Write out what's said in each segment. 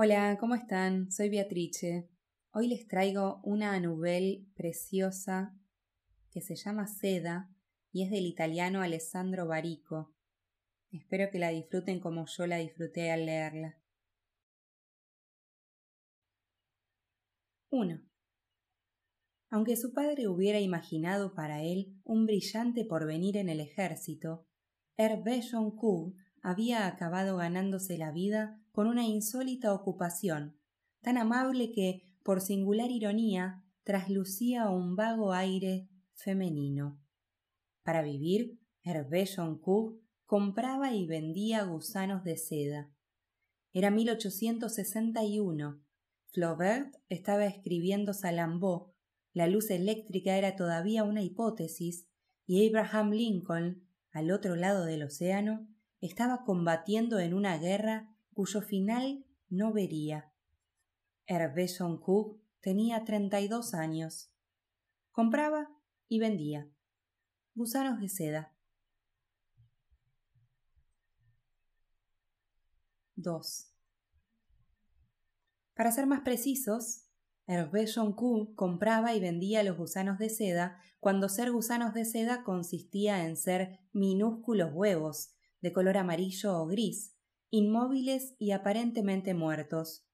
Hola, ¿cómo están? Soy Beatrice. Hoy les traigo una novela preciosa que se llama Seda y es del italiano Alessandro Barico. Espero que la disfruten como yo la disfruté al leerla. 1. Aunque su padre hubiera imaginado para él un brillante porvenir en el ejército, Hervé Joncourt había acabado ganándose la vida con una insólita ocupación, tan amable que, por singular ironía, traslucía un vago aire femenino. Para vivir, Hervé Joncourt compraba y vendía gusanos de seda. Era 1861. Flaubert estaba escribiendo Salambó, la luz eléctrica era todavía una hipótesis, y Abraham Lincoln, al otro lado del océano, estaba combatiendo en una guerra cuyo final no vería. Hervé Joncourt tenía treinta y dos años. Compraba y vendía gusanos de seda. 2. Para ser más precisos, Hervé Joncourt compraba y vendía los gusanos de seda cuando ser gusanos de seda consistía en ser minúsculos huevos, de color amarillo o gris, inmóviles y aparentemente muertos.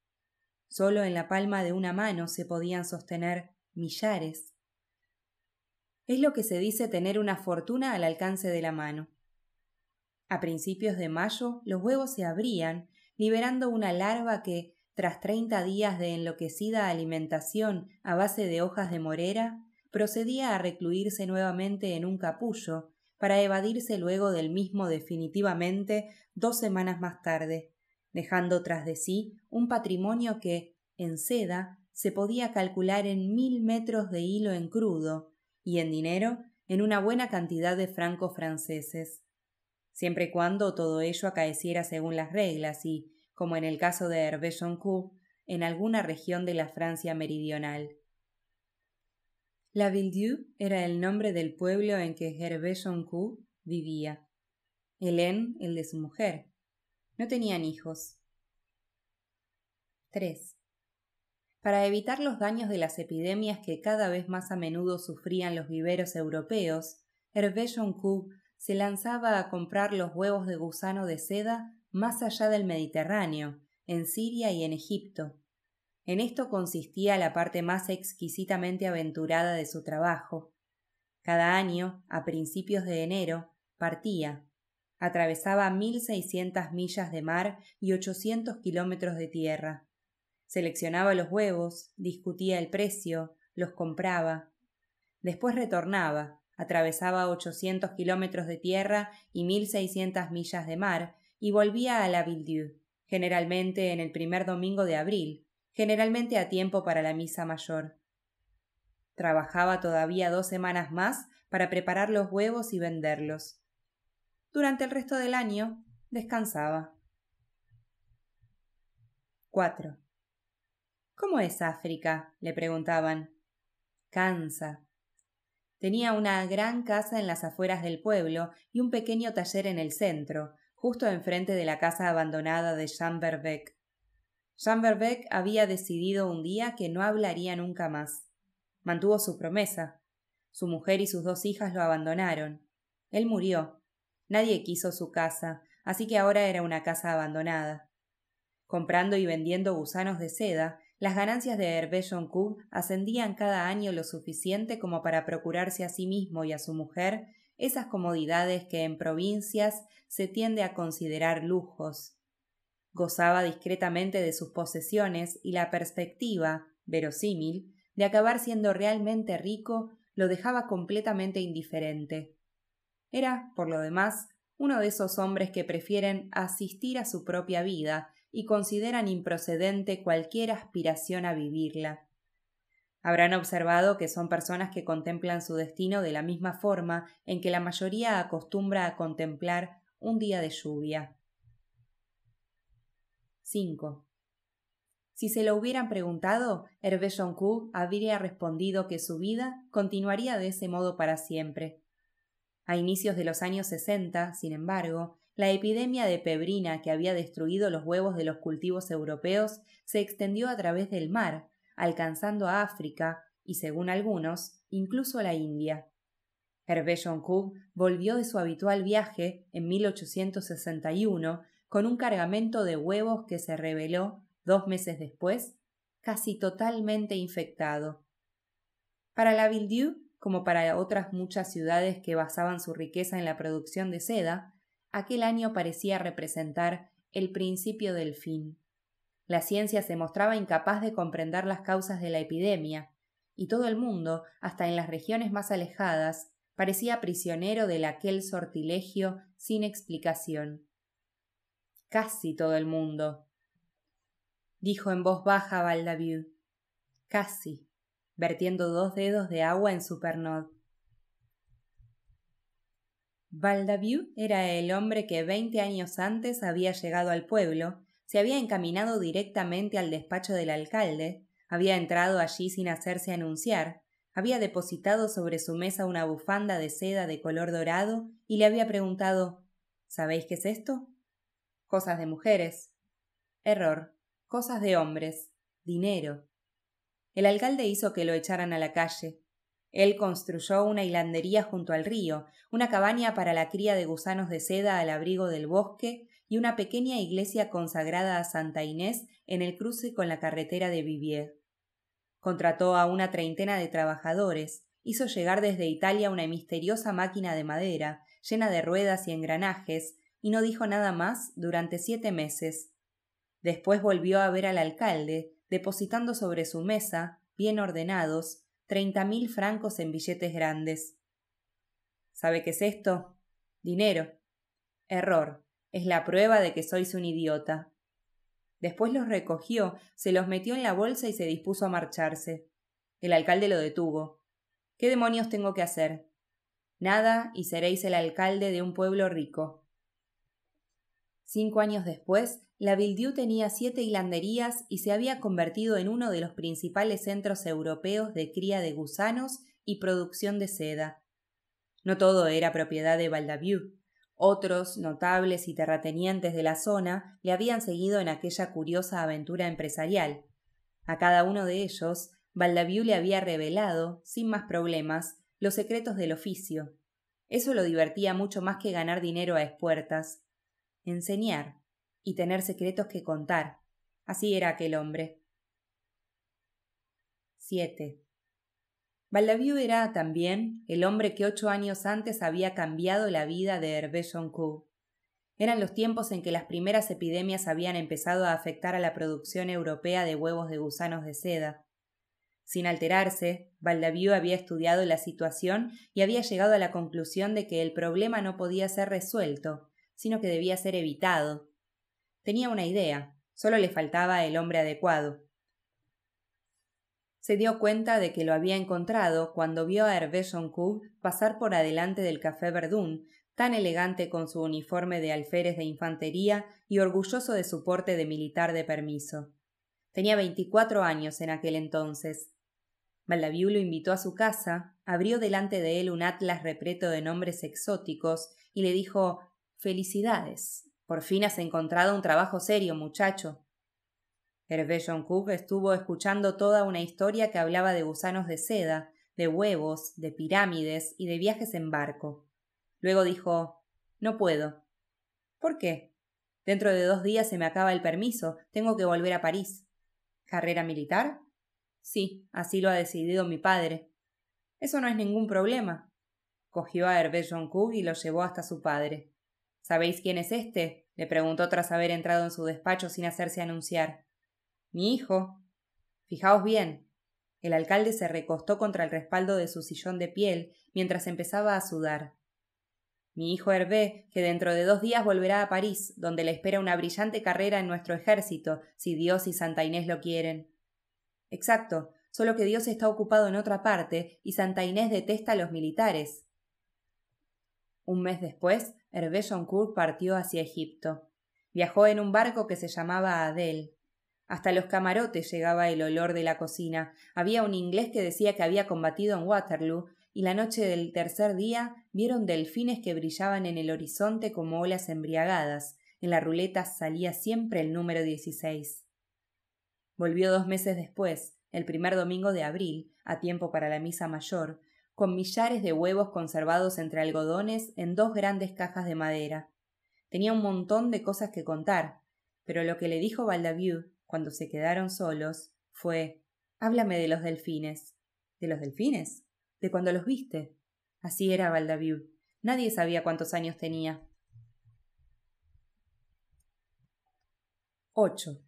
Solo en la palma de una mano se podían sostener millares. Es lo que se dice tener una fortuna al alcance de la mano. A principios de mayo los huevos se abrían liberando una larva que, tras treinta días de enloquecida alimentación a base de hojas de morera, procedía a recluirse nuevamente en un capullo, para evadirse luego del mismo definitivamente dos semanas más tarde, dejando tras de sí un patrimonio que, en seda, se podía calcular en mil metros de hilo en crudo, y en dinero en una buena cantidad de francos franceses. Siempre y cuando todo ello acaeciera según las reglas y, como en el caso de Hervé Joncourt, en alguna región de la Francia meridional. La Villedieu era el nombre del pueblo en que Hervé Joncourt vivía. Hélène el de su mujer. No tenían hijos. 3. Para evitar los daños de las epidemias que cada vez más a menudo sufrían los viveros europeos, Hervé Joncourt se lanzaba a comprar los huevos de gusano de seda más allá del Mediterráneo, en Siria y en Egipto. En esto consistía la parte más exquisitamente aventurada de su trabajo. Cada año, a principios de enero, partía. Atravesaba mil seiscientas millas de mar y ochocientos kilómetros de tierra. Seleccionaba los huevos, discutía el precio, los compraba. Después retornaba, atravesaba ochocientos kilómetros de tierra y mil seiscientas millas de mar y volvía a la Villedieu, generalmente en el primer domingo de abril, generalmente a tiempo para la misa mayor. Trabajaba todavía dos semanas más para preparar los huevos y venderlos. Durante el resto del año descansaba. 4. ¿Cómo es África? le preguntaban. Cansa. Tenía una gran casa en las afueras del pueblo y un pequeño taller en el centro, justo enfrente de la casa abandonada de Jean. Jean había decidido un día que no hablaría nunca más. Mantuvo su promesa. Su mujer y sus dos hijas lo abandonaron. Él murió. Nadie quiso su casa, así que ahora era una casa abandonada. Comprando y vendiendo gusanos de seda, las ganancias de Hervé Joncourt ascendían cada año lo suficiente como para procurarse a sí mismo y a su mujer esas comodidades que en provincias se tiende a considerar lujos. Gozaba discretamente de sus posesiones y la perspectiva, verosímil, de acabar siendo realmente rico lo dejaba completamente indiferente. Era, por lo demás, uno de esos hombres que prefieren asistir a su propia vida y consideran improcedente cualquier aspiración a vivirla. Habrán observado que son personas que contemplan su destino de la misma forma en que la mayoría acostumbra a contemplar un día de lluvia. 5. Si se lo hubieran preguntado, Hervé Joncourt habría respondido que su vida continuaría de ese modo para siempre. A inicios de los años sesenta, sin embargo, la epidemia de pebrina que había destruido los huevos de los cultivos europeos se extendió a través del mar, alcanzando a África y, según algunos, incluso a la India. Hervé Joncourt volvió de su habitual viaje en 1861 con un cargamento de huevos que se reveló, dos meses después, casi totalmente infectado. Para la Villedieu, como para otras muchas ciudades que basaban su riqueza en la producción de seda, aquel año parecía representar el principio del fin. La ciencia se mostraba incapaz de comprender las causas de la epidemia, y todo el mundo, hasta en las regiones más alejadas, parecía prisionero de aquel sortilegio sin explicación. Casi todo el mundo, dijo en voz baja Valdaviu. Casi, vertiendo dos dedos de agua en su pernod. Valdaviu era el hombre que veinte años antes había llegado al pueblo, se había encaminado directamente al despacho del alcalde, había entrado allí sin hacerse anunciar, había depositado sobre su mesa una bufanda de seda de color dorado y le había preguntado ¿Sabéis qué es esto? Cosas de mujeres. Error. Cosas de hombres. Dinero. El alcalde hizo que lo echaran a la calle. Él construyó una hilandería junto al río, una cabaña para la cría de gusanos de seda al abrigo del bosque y una pequeña iglesia consagrada a Santa Inés en el cruce con la carretera de Vivier. Contrató a una treintena de trabajadores, hizo llegar desde Italia una misteriosa máquina de madera, llena de ruedas y engranajes, y no dijo nada más durante siete meses. Después volvió a ver al alcalde, depositando sobre su mesa, bien ordenados, treinta mil francos en billetes grandes. ¿Sabe qué es esto? Dinero. Error. Es la prueba de que sois un idiota. Después los recogió, se los metió en la bolsa y se dispuso a marcharse. El alcalde lo detuvo. ¿Qué demonios tengo que hacer? Nada, y seréis el alcalde de un pueblo rico. Cinco años después, la Villedieu tenía siete hilanderías y se había convertido en uno de los principales centros europeos de cría de gusanos y producción de seda. No todo era propiedad de Valdaviu. Otros notables y terratenientes de la zona le habían seguido en aquella curiosa aventura empresarial. A cada uno de ellos, Valdaviu le había revelado, sin más problemas, los secretos del oficio. Eso lo divertía mucho más que ganar dinero a espuertas. Enseñar y tener secretos que contar. Así era aquel hombre. 7. Valdaviu era también el hombre que ocho años antes había cambiado la vida de Hervé Joncourt. Eran los tiempos en que las primeras epidemias habían empezado a afectar a la producción europea de huevos de gusanos de seda. Sin alterarse, Valdaviu había estudiado la situación y había llegado a la conclusión de que el problema no podía ser resuelto, sino que debía ser evitado. Tenía una idea, solo le faltaba el hombre adecuado se dio cuenta de que lo había encontrado cuando vio a Hervé Joncourt pasar por adelante del café Verdún, tan elegante con su uniforme de alférez de infantería y orgulloso de su porte de militar de permiso. Tenía veinticuatro años en aquel entonces. Valdaviu lo invitó a su casa, abrió delante de él un atlas repleto de nombres exóticos y le dijo Felicidades. Por fin has encontrado un trabajo serio, muchacho. Hervé Cook estuvo escuchando toda una historia que hablaba de gusanos de seda, de huevos, de pirámides y de viajes en barco. Luego dijo No puedo. ¿Por qué? Dentro de dos días se me acaba el permiso. Tengo que volver a París. ¿Carrera militar? Sí, así lo ha decidido mi padre. Eso no es ningún problema. Cogió a Hervé Cook y lo llevó hasta su padre. ¿Sabéis quién es este? le preguntó tras haber entrado en su despacho sin hacerse anunciar. Mi hijo. Fijaos bien. El alcalde se recostó contra el respaldo de su sillón de piel mientras empezaba a sudar. Mi hijo Hervé, que dentro de dos días volverá a París, donde le espera una brillante carrera en nuestro ejército, si Dios y Santa Inés lo quieren. Exacto, solo que Dios está ocupado en otra parte y Santa Inés detesta a los militares. Un mes después, Hervé partió hacia Egipto. Viajó en un barco que se llamaba Adel. Hasta los camarotes llegaba el olor de la cocina. Había un inglés que decía que había combatido en Waterloo y la noche del tercer día vieron delfines que brillaban en el horizonte como olas embriagadas. En la ruleta salía siempre el número dieciséis. Volvió dos meses después, el primer domingo de abril, a tiempo para la misa mayor, con millares de huevos conservados entre algodones en dos grandes cajas de madera. Tenía un montón de cosas que contar, pero lo que le dijo Valdaviu, cuando se quedaron solos, fue Háblame de los delfines. ¿De los delfines? De cuando los viste. Así era Valdaviu. Nadie sabía cuántos años tenía. 8.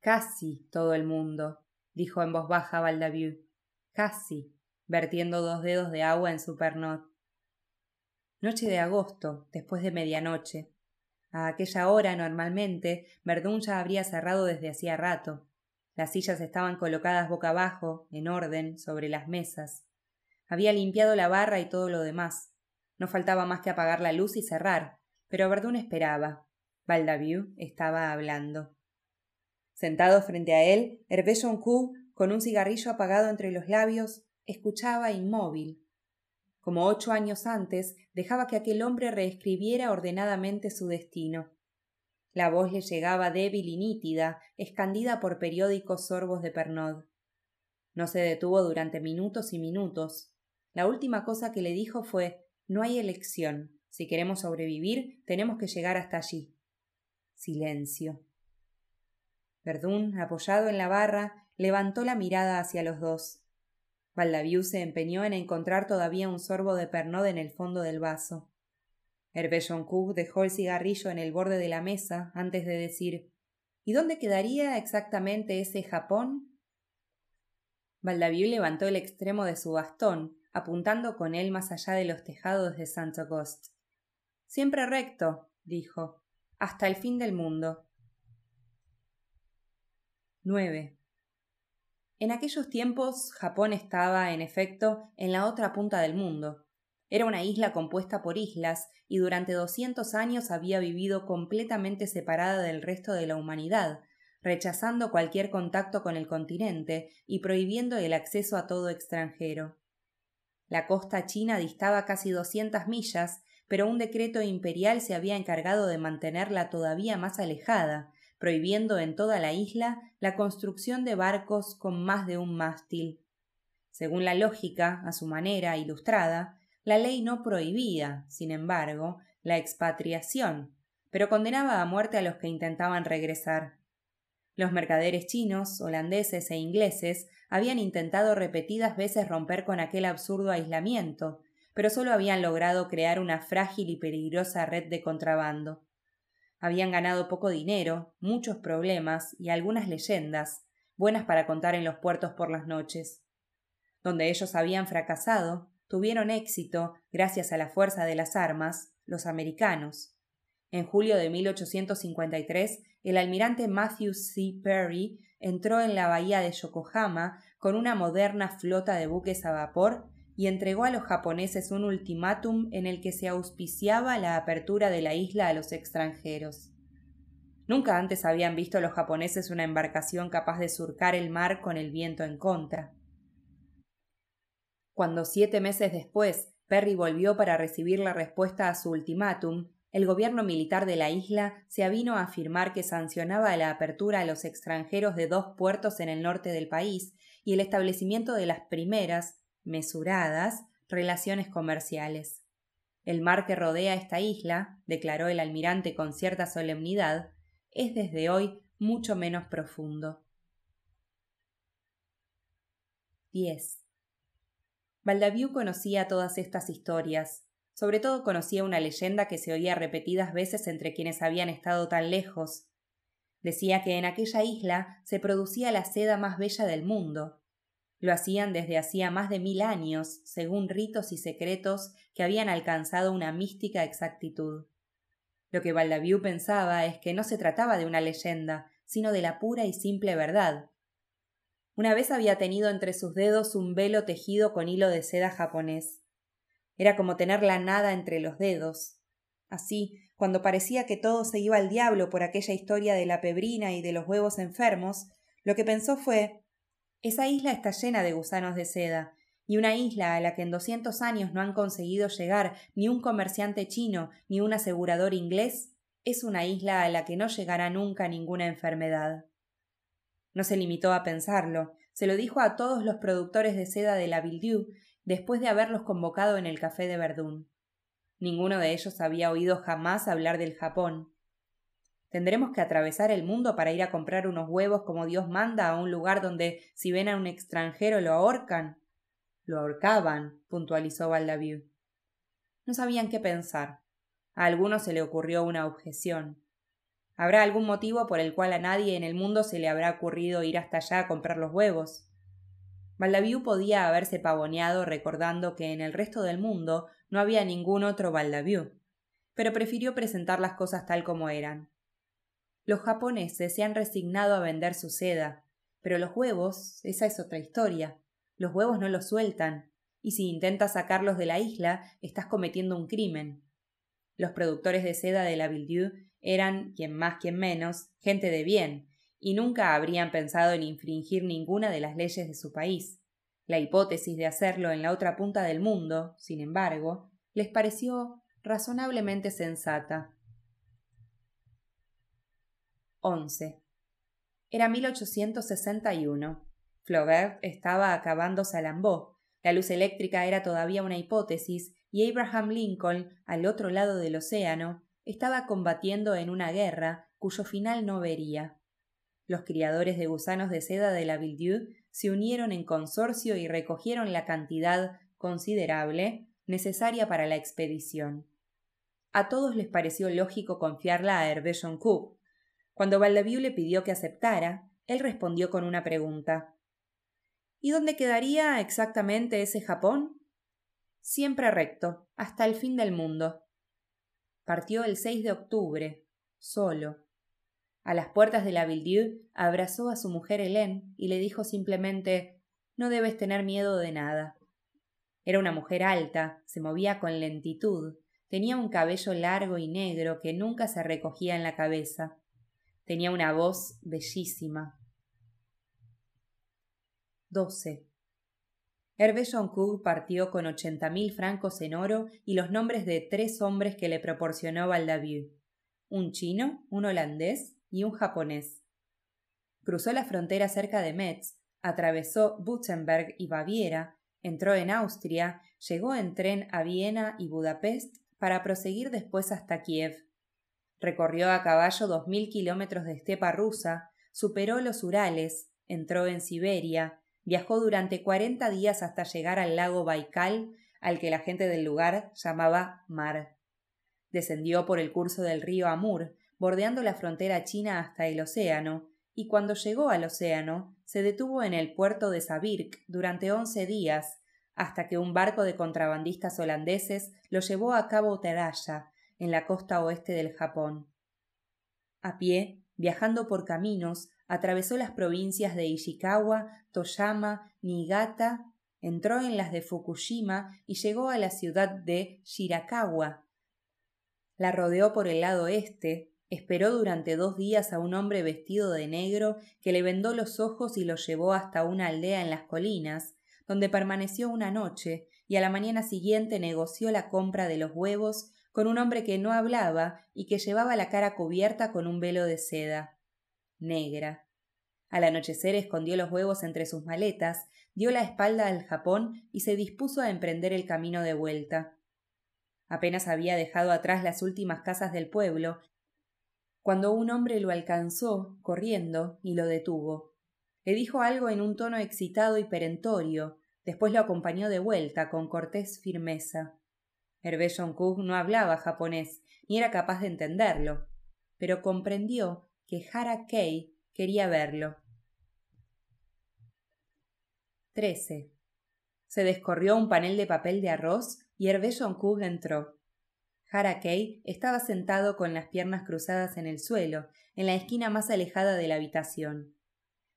Casi todo el mundo, dijo en voz baja Valdaviu. Casi, vertiendo dos dedos de agua en su pernot. Noche de agosto, después de medianoche. A aquella hora, normalmente, Verdún ya habría cerrado desde hacía rato. Las sillas estaban colocadas boca abajo, en orden, sobre las mesas. Había limpiado la barra y todo lo demás. No faltaba más que apagar la luz y cerrar, pero Verdún esperaba. Valdaviu estaba hablando. Sentado frente a él, Hervé Joncourt, con un cigarrillo apagado entre los labios, escuchaba inmóvil. Como ocho años antes, dejaba que aquel hombre reescribiera ordenadamente su destino. La voz le llegaba débil y nítida, escandida por periódicos sorbos de Pernod. No se detuvo durante minutos y minutos. La última cosa que le dijo fue No hay elección. Si queremos sobrevivir, tenemos que llegar hasta allí. Silencio. Verdún, apoyado en la barra, levantó la mirada hacia los dos. Valdaviu se empeñó en encontrar todavía un sorbo de Pernod en el fondo del vaso. Hervé Joncourt dejó el cigarrillo en el borde de la mesa antes de decir ¿Y dónde quedaría exactamente ese Japón? Valdaviu levantó el extremo de su bastón, apuntando con él más allá de los tejados de Saint Auguste. Siempre recto, dijo, hasta el fin del mundo. 9. En aquellos tiempos Japón estaba, en efecto, en la otra punta del mundo, era una isla compuesta por islas y durante doscientos años había vivido completamente separada del resto de la humanidad, rechazando cualquier contacto con el continente y prohibiendo el acceso a todo extranjero. La costa china distaba casi doscientas millas, pero un decreto imperial se había encargado de mantenerla todavía más alejada, prohibiendo en toda la isla la construcción de barcos con más de un mástil. Según la lógica, a su manera ilustrada, la ley no prohibía, sin embargo, la expatriación, pero condenaba a muerte a los que intentaban regresar. Los mercaderes chinos, holandeses e ingleses habían intentado repetidas veces romper con aquel absurdo aislamiento, pero solo habían logrado crear una frágil y peligrosa red de contrabando. Habían ganado poco dinero, muchos problemas y algunas leyendas, buenas para contar en los puertos por las noches. Donde ellos habían fracasado, tuvieron éxito, gracias a la fuerza de las armas, los americanos. En julio de 1853, el almirante Matthew C. Perry entró en la bahía de Yokohama con una moderna flota de buques a vapor y entregó a los japoneses un ultimátum en el que se auspiciaba la apertura de la isla a los extranjeros. Nunca antes habían visto los japoneses una embarcación capaz de surcar el mar con el viento en contra. Cuando siete meses después Perry volvió para recibir la respuesta a su ultimátum, el gobierno militar de la isla se avino a afirmar que sancionaba la apertura a los extranjeros de dos puertos en el norte del país y el establecimiento de las primeras, mesuradas, relaciones comerciales. El mar que rodea esta isla, declaró el almirante con cierta solemnidad, es desde hoy mucho menos profundo. 10. Valdaviu conocía todas estas historias. Sobre todo conocía una leyenda que se oía repetidas veces entre quienes habían estado tan lejos. Decía que en aquella isla se producía la seda más bella del mundo. Lo hacían desde hacía más de mil años, según ritos y secretos que habían alcanzado una mística exactitud. Lo que Valdaviu pensaba es que no se trataba de una leyenda, sino de la pura y simple verdad, una vez había tenido entre sus dedos un velo tejido con hilo de seda japonés. Era como tener la nada entre los dedos. Así, cuando parecía que todo se iba al diablo por aquella historia de la pebrina y de los huevos enfermos, lo que pensó fue esa isla está llena de gusanos de seda, y una isla a la que en doscientos años no han conseguido llegar ni un comerciante chino ni un asegurador inglés, es una isla a la que no llegará nunca ninguna enfermedad. No se limitó a pensarlo, se lo dijo a todos los productores de seda de la Villedieu después de haberlos convocado en el café de Verdún. Ninguno de ellos había oído jamás hablar del Japón. Tendremos que atravesar el mundo para ir a comprar unos huevos como Dios manda a un lugar donde si ven a un extranjero lo ahorcan. Lo ahorcaban, puntualizó Valdaviu. No sabían qué pensar. A algunos se le ocurrió una objeción. ¿Habrá algún motivo por el cual a nadie en el mundo se le habrá ocurrido ir hasta allá a comprar los huevos? Valdaviu podía haberse pavoneado recordando que en el resto del mundo no había ningún otro Valdaviu, pero prefirió presentar las cosas tal como eran. Los japoneses se han resignado a vender su seda, pero los huevos, esa es otra historia. Los huevos no los sueltan, y si intentas sacarlos de la isla, estás cometiendo un crimen. Los productores de seda de la Villedieu eran, quien más quien menos, gente de bien, y nunca habrían pensado en infringir ninguna de las leyes de su país. La hipótesis de hacerlo en la otra punta del mundo, sin embargo, les pareció razonablemente sensata. 11. Era 1861. Flaubert estaba acabando Salambó. La luz eléctrica era todavía una hipótesis y Abraham Lincoln, al otro lado del océano, estaba combatiendo en una guerra cuyo final no vería. Los criadores de gusanos de seda de la Villedieu se unieron en consorcio y recogieron la cantidad considerable necesaria para la expedición. A todos les pareció lógico confiarla a Hervé Joncourt. Cuando Valdaviu le pidió que aceptara, él respondió con una pregunta. ¿Y dónde quedaría exactamente ese Japón? Siempre recto, hasta el fin del mundo. Partió el 6 de octubre, solo. A las puertas de la Villedieu abrazó a su mujer Hélène y le dijo simplemente No debes tener miedo de nada. Era una mujer alta, se movía con lentitud, tenía un cabello largo y negro que nunca se recogía en la cabeza. Tenía una voz bellísima. 12. Hervé Joncourt partió con ochenta mil francos en oro y los nombres de tres hombres que le proporcionó Valdaviu un chino, un holandés y un japonés. Cruzó la frontera cerca de Metz, atravesó Württemberg y Baviera, entró en Austria, llegó en tren a Viena y Budapest para proseguir después hasta Kiev. Recorrió a caballo dos mil kilómetros de estepa rusa, superó los Urales, entró en Siberia, Viajó durante cuarenta días hasta llegar al lago Baikal, al que la gente del lugar llamaba Mar. Descendió por el curso del río Amur, bordeando la frontera china hasta el océano, y cuando llegó al océano, se detuvo en el puerto de Sabirk durante once días, hasta que un barco de contrabandistas holandeses lo llevó a Cabo Teraya, en la costa oeste del Japón. A pie, viajando por caminos, atravesó las provincias de Ishikawa, Toyama, Niigata, entró en las de Fukushima y llegó a la ciudad de Shirakawa. La rodeó por el lado este, esperó durante dos días a un hombre vestido de negro que le vendó los ojos y lo llevó hasta una aldea en las colinas, donde permaneció una noche y a la mañana siguiente negoció la compra de los huevos con un hombre que no hablaba y que llevaba la cara cubierta con un velo de seda negra. Al anochecer escondió los huevos entre sus maletas, dio la espalda al Japón y se dispuso a emprender el camino de vuelta. Apenas había dejado atrás las últimas casas del pueblo, cuando un hombre lo alcanzó, corriendo, y lo detuvo. Le dijo algo en un tono excitado y perentorio, después lo acompañó de vuelta con cortés firmeza. Hervé Joncourt no hablaba japonés, ni era capaz de entenderlo, pero comprendió que Hara Kei quería verlo. 13. Se descorrió un panel de papel de arroz y Hervé Joncourt entró. Hara Kei estaba sentado con las piernas cruzadas en el suelo, en la esquina más alejada de la habitación.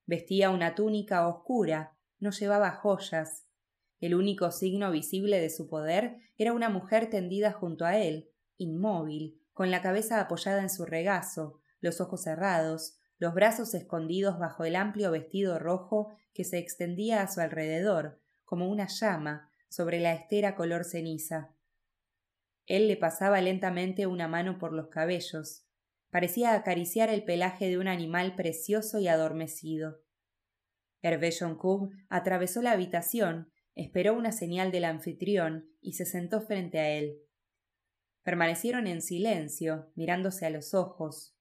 Vestía una túnica oscura, no llevaba joyas. El único signo visible de su poder era una mujer tendida junto a él, inmóvil, con la cabeza apoyada en su regazo, los ojos cerrados, los brazos escondidos bajo el amplio vestido rojo que se extendía a su alrededor, como una llama sobre la estera color ceniza. Él le pasaba lentamente una mano por los cabellos. Parecía acariciar el pelaje de un animal precioso y adormecido. Hervé Joncourt atravesó la habitación, esperó una señal del anfitrión y se sentó frente a él. Permanecieron en silencio, mirándose a los ojos.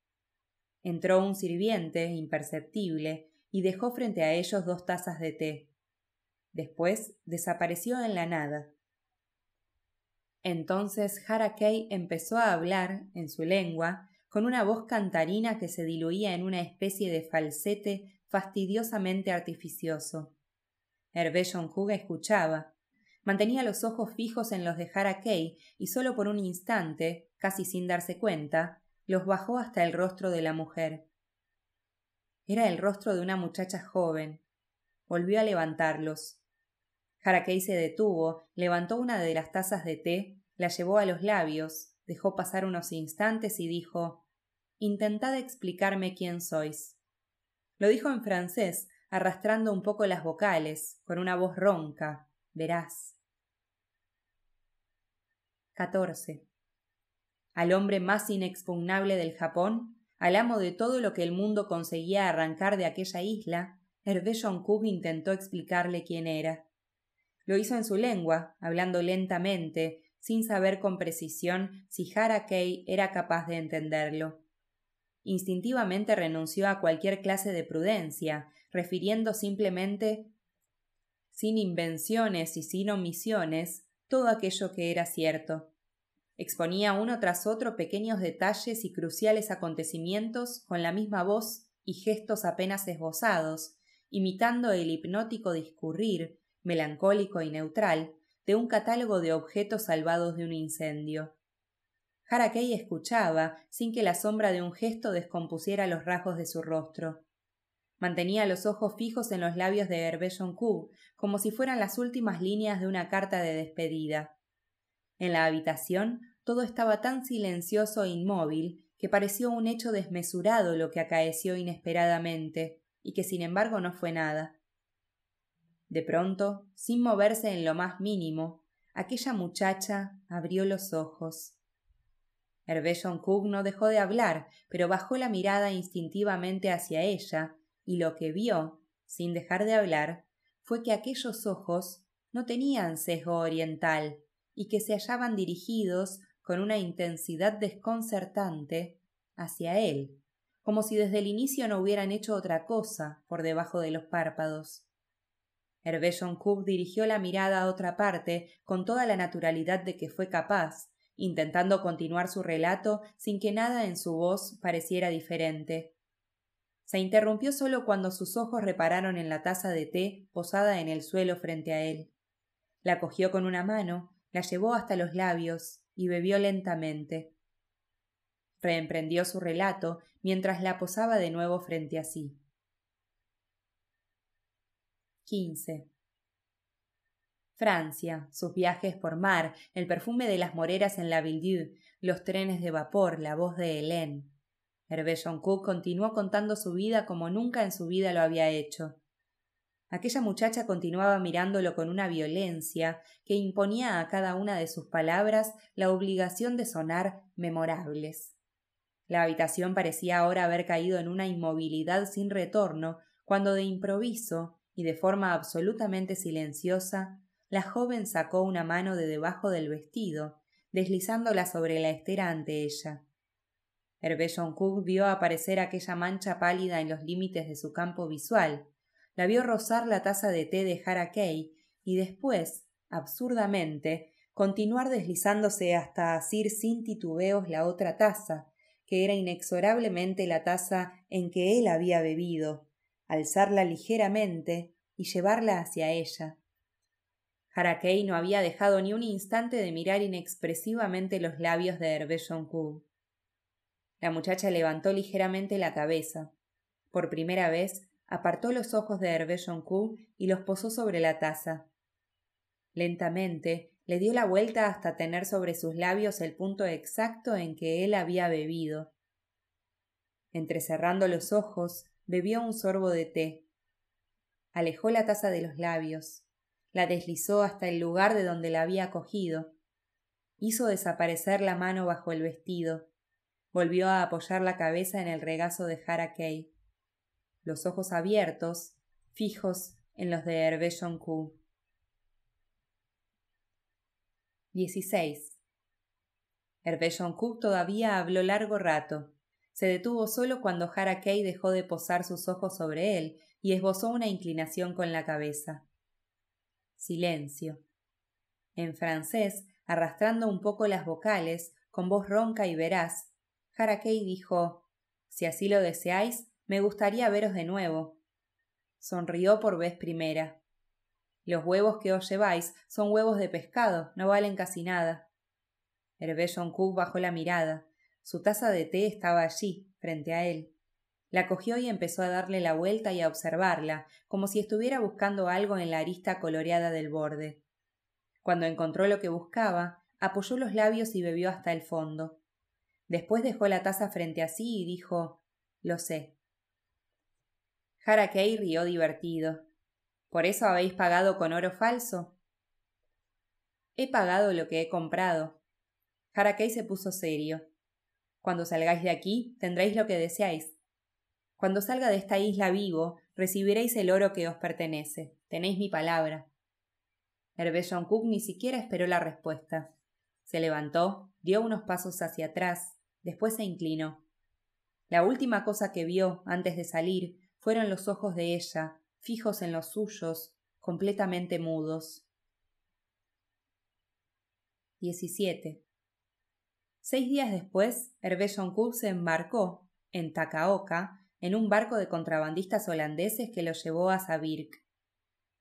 Entró un sirviente, imperceptible, y dejó frente a ellos dos tazas de té. Después desapareció en la nada. Entonces Harakei empezó a hablar, en su lengua, con una voz cantarina que se diluía en una especie de falsete fastidiosamente artificioso. Hervé Joncourt escuchaba. Mantenía los ojos fijos en los de Harakei y solo por un instante, casi sin darse cuenta, los bajó hasta el rostro de la mujer. Era el rostro de una muchacha joven. Volvió a levantarlos. Harakei se detuvo, levantó una de las tazas de té, la llevó a los labios, dejó pasar unos instantes y dijo Intentad explicarme quién sois. Lo dijo en francés, arrastrando un poco las vocales, con una voz ronca. Verás. 14. Al hombre más inexpugnable del Japón, al amo de todo lo que el mundo conseguía arrancar de aquella isla, Hervé Joncourt intentó explicarle quién era. Lo hizo en su lengua, hablando lentamente, sin saber con precisión si Harakei era capaz de entenderlo. Instintivamente renunció a cualquier clase de prudencia, refiriendo simplemente, sin invenciones y sin omisiones, todo aquello que era cierto. Exponía uno tras otro pequeños detalles y cruciales acontecimientos con la misma voz y gestos apenas esbozados, imitando el hipnótico discurrir, melancólico y neutral, de un catálogo de objetos salvados de un incendio. Harakei escuchaba, sin que la sombra de un gesto descompusiera los rasgos de su rostro. Mantenía los ojos fijos en los labios de Hervé Joncourt, como si fueran las últimas líneas de una carta de despedida. En la habitación todo estaba tan silencioso e inmóvil que pareció un hecho desmesurado lo que acaeció inesperadamente, y que sin embargo no fue nada. De pronto, sin moverse en lo más mínimo, aquella muchacha abrió los ojos. Hervé Joncourt no dejó de hablar, pero bajó la mirada instintivamente hacia ella, y lo que vio, sin dejar de hablar, fue que aquellos ojos no tenían sesgo oriental, y que se hallaban dirigidos con una intensidad desconcertante hacia él, como si desde el inicio no hubieran hecho otra cosa por debajo de los párpados. Hervé Joncourt dirigió la mirada a otra parte con toda la naturalidad de que fue capaz, intentando continuar su relato sin que nada en su voz pareciera diferente. Se interrumpió solo cuando sus ojos repararon en la taza de té posada en el suelo frente a él. La cogió con una mano, la llevó hasta los labios y bebió lentamente. Reemprendió su relato mientras la posaba de nuevo frente a sí. 15. Francia, sus viajes por mar, el perfume de las moreras en la Ville los trenes de vapor, la voz de Hélène. Hervé Joncourt continuó contando su vida como nunca en su vida lo había hecho. Aquella muchacha continuaba mirándolo con una violencia que imponía a cada una de sus palabras la obligación de sonar memorables. La habitación parecía ahora haber caído en una inmovilidad sin retorno, cuando de improviso y de forma absolutamente silenciosa, la joven sacó una mano de debajo del vestido, deslizándola sobre la estera ante ella. Hervé Joncourt vio aparecer aquella mancha pálida en los límites de su campo visual, la vio rozar la taza de té de Harakei y después, absurdamente, continuar deslizándose hasta asir sin titubeos la otra taza, que era inexorablemente la taza en que él había bebido, alzarla ligeramente y llevarla hacia ella. Harakei no había dejado ni un instante de mirar inexpresivamente los labios de Hervé Joncourt. La muchacha levantó ligeramente la cabeza. Por primera vez apartó los ojos de Hervé Joncourt y los posó sobre la taza. Lentamente le dio la vuelta hasta tener sobre sus labios el punto exacto en que él había bebido. Entrecerrando los ojos, bebió un sorbo de té. Alejó la taza de los labios. la deslizó hasta el lugar de donde la había cogido. Hizo desaparecer la mano bajo el vestido. Volvió a apoyar la cabeza en el regazo de Harakei. Los ojos abiertos, fijos en los de Hervé Joncourt. 16. Hervé Joncourt todavía habló largo rato. Se detuvo solo cuando Harakei dejó de posar sus ojos sobre él y esbozó una inclinación con la cabeza. Silencio. En francés, arrastrando un poco las vocales, con voz ronca y veraz, Harakei dijo Si así lo deseáis, me gustaría veros de nuevo. Sonrió por vez primera. Los huevos que os lleváis son huevos de pescado, no valen casi nada. Hervé Cook bajó la mirada. Su taza de té estaba allí, frente a él. La cogió y empezó a darle la vuelta y a observarla, como si estuviera buscando algo en la arista coloreada del borde. Cuando encontró lo que buscaba, apoyó los labios y bebió hasta el fondo. Después dejó la taza frente a sí y dijo Lo sé. Harakei rió divertido. ¿Por eso habéis pagado con oro falso? He pagado lo que he comprado. Harakei se puso serio. Cuando salgáis de aquí, tendréis lo que deseáis. Cuando salga de esta isla vivo, recibiréis el oro que os pertenece. Tenéis mi palabra. Hervé Cook ni siquiera esperó la respuesta. Se levantó, dio unos pasos hacia atrás, después se inclinó. La última cosa que vio antes de salir fueron los ojos de ella, fijos en los suyos, completamente mudos. 17. Seis días después, Hervé se embarcó, en Takaoka, en un barco de contrabandistas holandeses que lo llevó a Sabirk.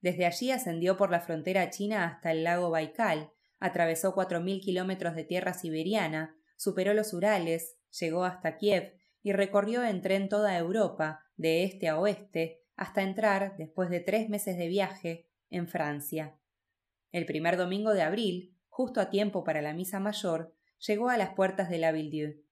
Desde allí ascendió por la frontera china hasta el lago Baikal, atravesó cuatro mil kilómetros de tierra siberiana, superó los Urales, llegó hasta Kiev y recorrió en tren toda Europa, de este a oeste, hasta entrar, después de tres meses de viaje, en Francia. El primer domingo de abril, justo a tiempo para la misa mayor, llegó a las puertas de la Villedieu.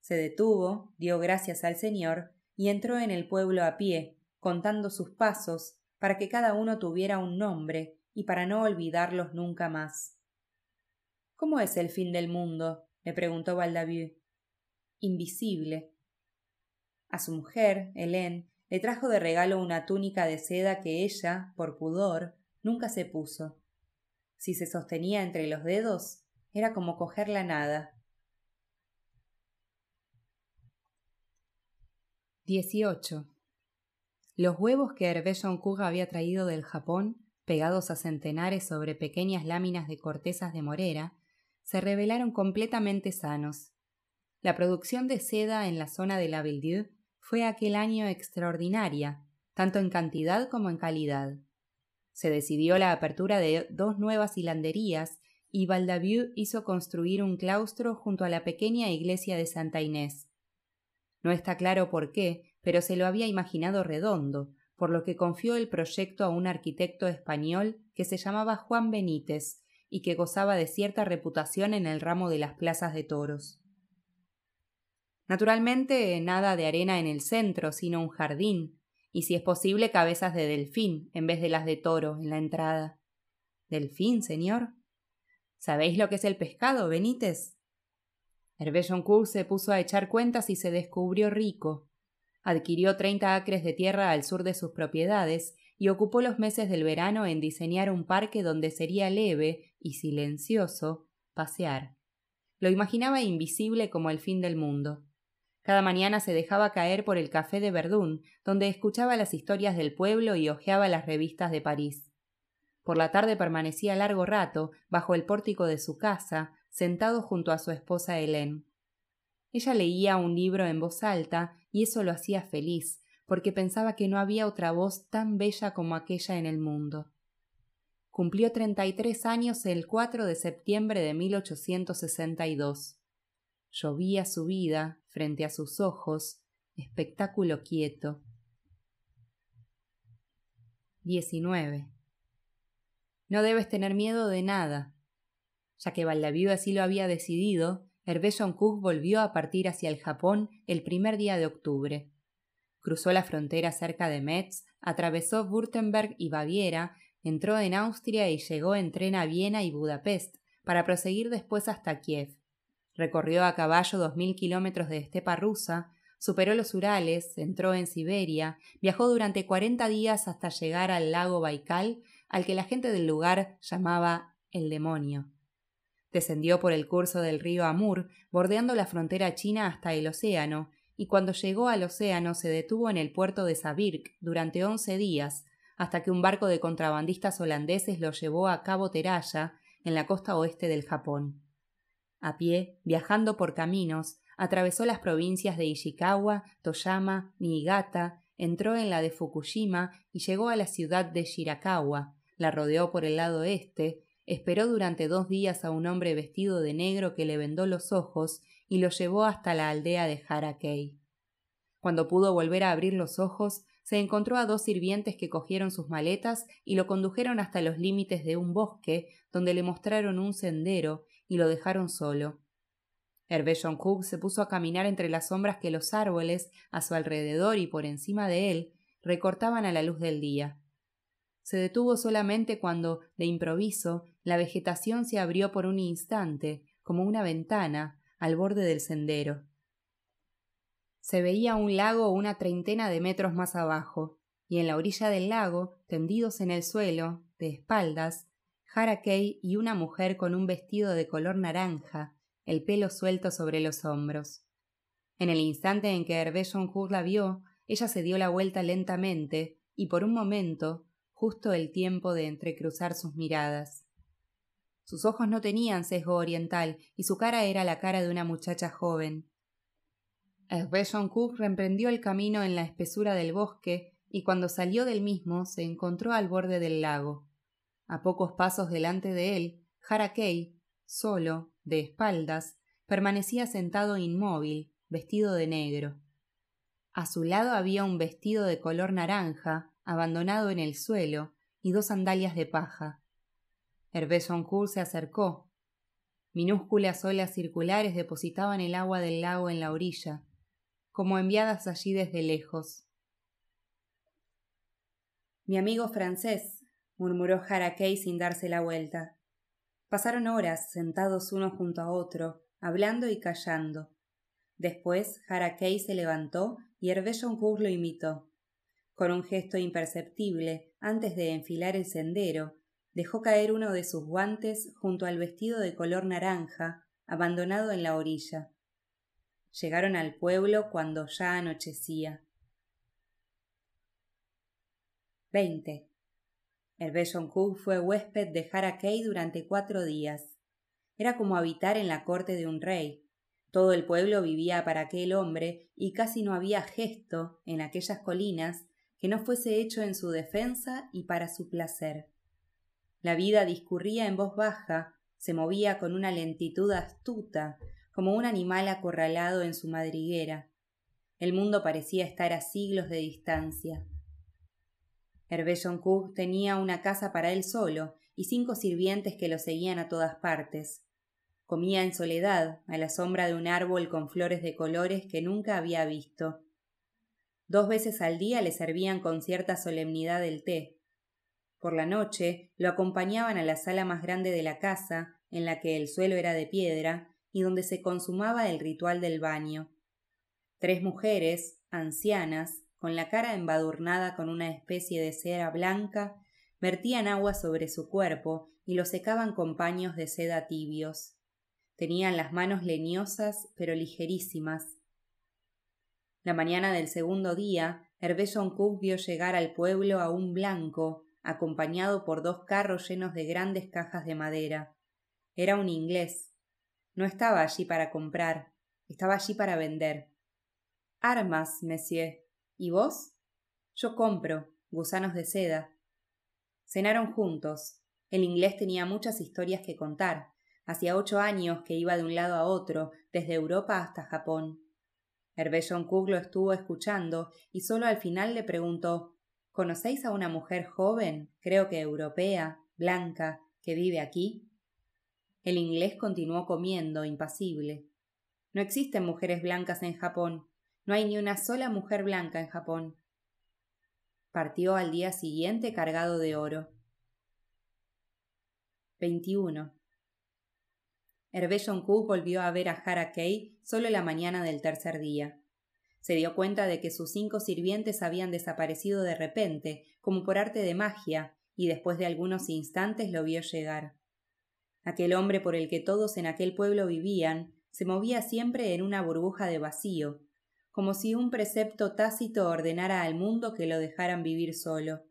Se detuvo, dio gracias al Señor y entró en el pueblo a pie, contando sus pasos, para que cada uno tuviera un nombre y para no olvidarlos nunca más. ¿Cómo es el fin del mundo? Le preguntó Valdavieux. Invisible. A su mujer, Hélène, le trajo de regalo una túnica de seda que ella, por pudor, nunca se puso. Si se sostenía entre los dedos, era como coger la nada. 18. Los huevos que Hervé Joncourt había traído del Japón, pegados a centenares sobre pequeñas láminas de cortezas de morera, se revelaron completamente sanos. La producción de seda en la zona de la Villedieu fue aquel año extraordinaria, tanto en cantidad como en calidad. Se decidió la apertura de dos nuevas hilanderías y Valdavieux hizo construir un claustro junto a la pequeña iglesia de Santa Inés. No está claro por qué, pero se lo había imaginado redondo, por lo que confió el proyecto a un arquitecto español que se llamaba Juan Benítez y que gozaba de cierta reputación en el ramo de las plazas de toros. Naturalmente, nada de arena en el centro, sino un jardín, y si es posible cabezas de delfín en vez de las de toro en la entrada. ¿Delfín, señor? ¿Sabéis lo que es el pescado, Benítez? Hervé se puso a echar cuentas y se descubrió rico. Adquirió treinta acres de tierra al sur de sus propiedades y ocupó los meses del verano en diseñar un parque donde sería leve y silencioso pasear. Lo imaginaba invisible como el fin del mundo. Cada mañana se dejaba caer por el café de Verdún, donde escuchaba las historias del pueblo y hojeaba las revistas de París. Por la tarde permanecía largo rato bajo el pórtico de su casa, sentado junto a su esposa Hélène. Ella leía un libro en voz alta y eso lo hacía feliz, porque pensaba que no había otra voz tan bella como aquella en el mundo. Cumplió treinta y tres años el 4 de septiembre de 1862. Llovía su vida frente a sus ojos, espectáculo quieto. 19. No debes tener miedo de nada. Ya que Valdaviu así lo había decidido, Hervé Joncourt volvió a partir hacia el Japón el primer día de octubre. Cruzó la frontera cerca de Metz, atravesó Württemberg y Baviera entró en Austria y llegó en tren a Viena y Budapest, para proseguir después hasta Kiev. Recorrió a caballo dos mil kilómetros de estepa rusa, superó los Urales, entró en Siberia, viajó durante cuarenta días hasta llegar al lago Baikal, al que la gente del lugar llamaba el demonio. Descendió por el curso del río Amur, bordeando la frontera china hasta el océano, y cuando llegó al océano se detuvo en el puerto de Sabirk durante once días, hasta que un barco de contrabandistas holandeses lo llevó a Cabo Teraya, en la costa oeste del Japón. A pie, viajando por caminos, atravesó las provincias de Ishikawa, Toyama, Niigata, entró en la de Fukushima y llegó a la ciudad de Shirakawa, la rodeó por el lado este, esperó durante dos días a un hombre vestido de negro que le vendó los ojos y lo llevó hasta la aldea de Harakei. Cuando pudo volver a abrir los ojos, se encontró a dos sirvientes que cogieron sus maletas y lo condujeron hasta los límites de un bosque, donde le mostraron un sendero y lo dejaron solo. Hervé Cook se puso a caminar entre las sombras que los árboles, a su alrededor y por encima de él, recortaban a la luz del día se detuvo solamente cuando, de improviso, la vegetación se abrió por un instante, como una ventana, al borde del sendero. Se veía un lago una treintena de metros más abajo, y en la orilla del lago, tendidos en el suelo, de espaldas, Harakei y una mujer con un vestido de color naranja, el pelo suelto sobre los hombros. En el instante en que Hervé Joncourt la vio, ella se dio la vuelta lentamente y por un momento justo el tiempo de entrecruzar sus miradas. Sus ojos no tenían sesgo oriental y su cara era la cara de una muchacha joven. Hervé Cook reemprendió el camino en la espesura del bosque y cuando salió del mismo se encontró al borde del lago. A pocos pasos delante de él, Harakei, solo, de espaldas, permanecía sentado inmóvil, vestido de negro. A su lado había un vestido de color naranja, abandonado en el suelo, y dos sandalias de paja. Hervé se acercó. Minúsculas olas circulares depositaban el agua del lago en la orilla, como enviadas allí desde lejos. Mi amigo francés, murmuró Harakei sin darse la vuelta. Pasaron horas sentados uno junto a otro, hablando y callando. Después Harakei se levantó y Hervé Joncourt lo imitó. Con un gesto imperceptible, antes de enfilar el sendero, dejó caer uno de sus guantes junto al vestido de color naranja, abandonado en la orilla. Llegaron al pueblo cuando ya anochecía. 20. Hervé Cook fue huésped de Harakei durante cuatro días. Era como habitar en la corte de un rey. Todo el pueblo vivía para aquel hombre y casi no había gesto en aquellas colinas que no fuese hecho en su defensa y para su placer. La vida discurría en voz baja, se movía con una lentitud astuta, como un animal acorralado en su madriguera. El mundo parecía estar a siglos de distancia. Hervé Joncourt tenía una casa para él solo y cinco sirvientes que lo seguían a todas partes. Comía en soledad, a la sombra de un árbol con flores de colores que nunca había visto. Dos veces al día le servían con cierta solemnidad el té. Por la noche lo acompañaban a la sala más grande de la casa, en la que el suelo era de piedra, y donde se consumaba el ritual del baño. Tres mujeres, ancianas, con la cara embadurnada con una especie de cera blanca, vertían agua sobre su cuerpo y lo secaban con paños de seda tibios. Tenían las manos leñosas pero ligerísimas, la mañana del segundo día, Hervé Cook vio llegar al pueblo a un blanco, acompañado por dos carros llenos de grandes cajas de madera. Era un inglés. No estaba allí para comprar, estaba allí para vender. Armas, monsieur. ¿Y vos? Yo compro, gusanos de seda. Cenaron juntos. El inglés tenía muchas historias que contar. Hacía ocho años que iba de un lado a otro, desde Europa hasta Japón. Hervé Cook lo estuvo escuchando y solo al final le preguntó ¿Conocéis a una mujer joven, creo que europea, blanca, que vive aquí? El inglés continuó comiendo, impasible. No existen mujeres blancas en Japón. No hay ni una sola mujer blanca en Japón. Partió al día siguiente cargado de oro. 21. Hervé volvió a ver a Harakei solo la mañana del tercer día. Se dio cuenta de que sus cinco sirvientes habían desaparecido de repente, como por arte de magia, y después de algunos instantes lo vio llegar. Aquel hombre por el que todos en aquel pueblo vivían se movía siempre en una burbuja de vacío, como si un precepto tácito ordenara al mundo que lo dejaran vivir solo.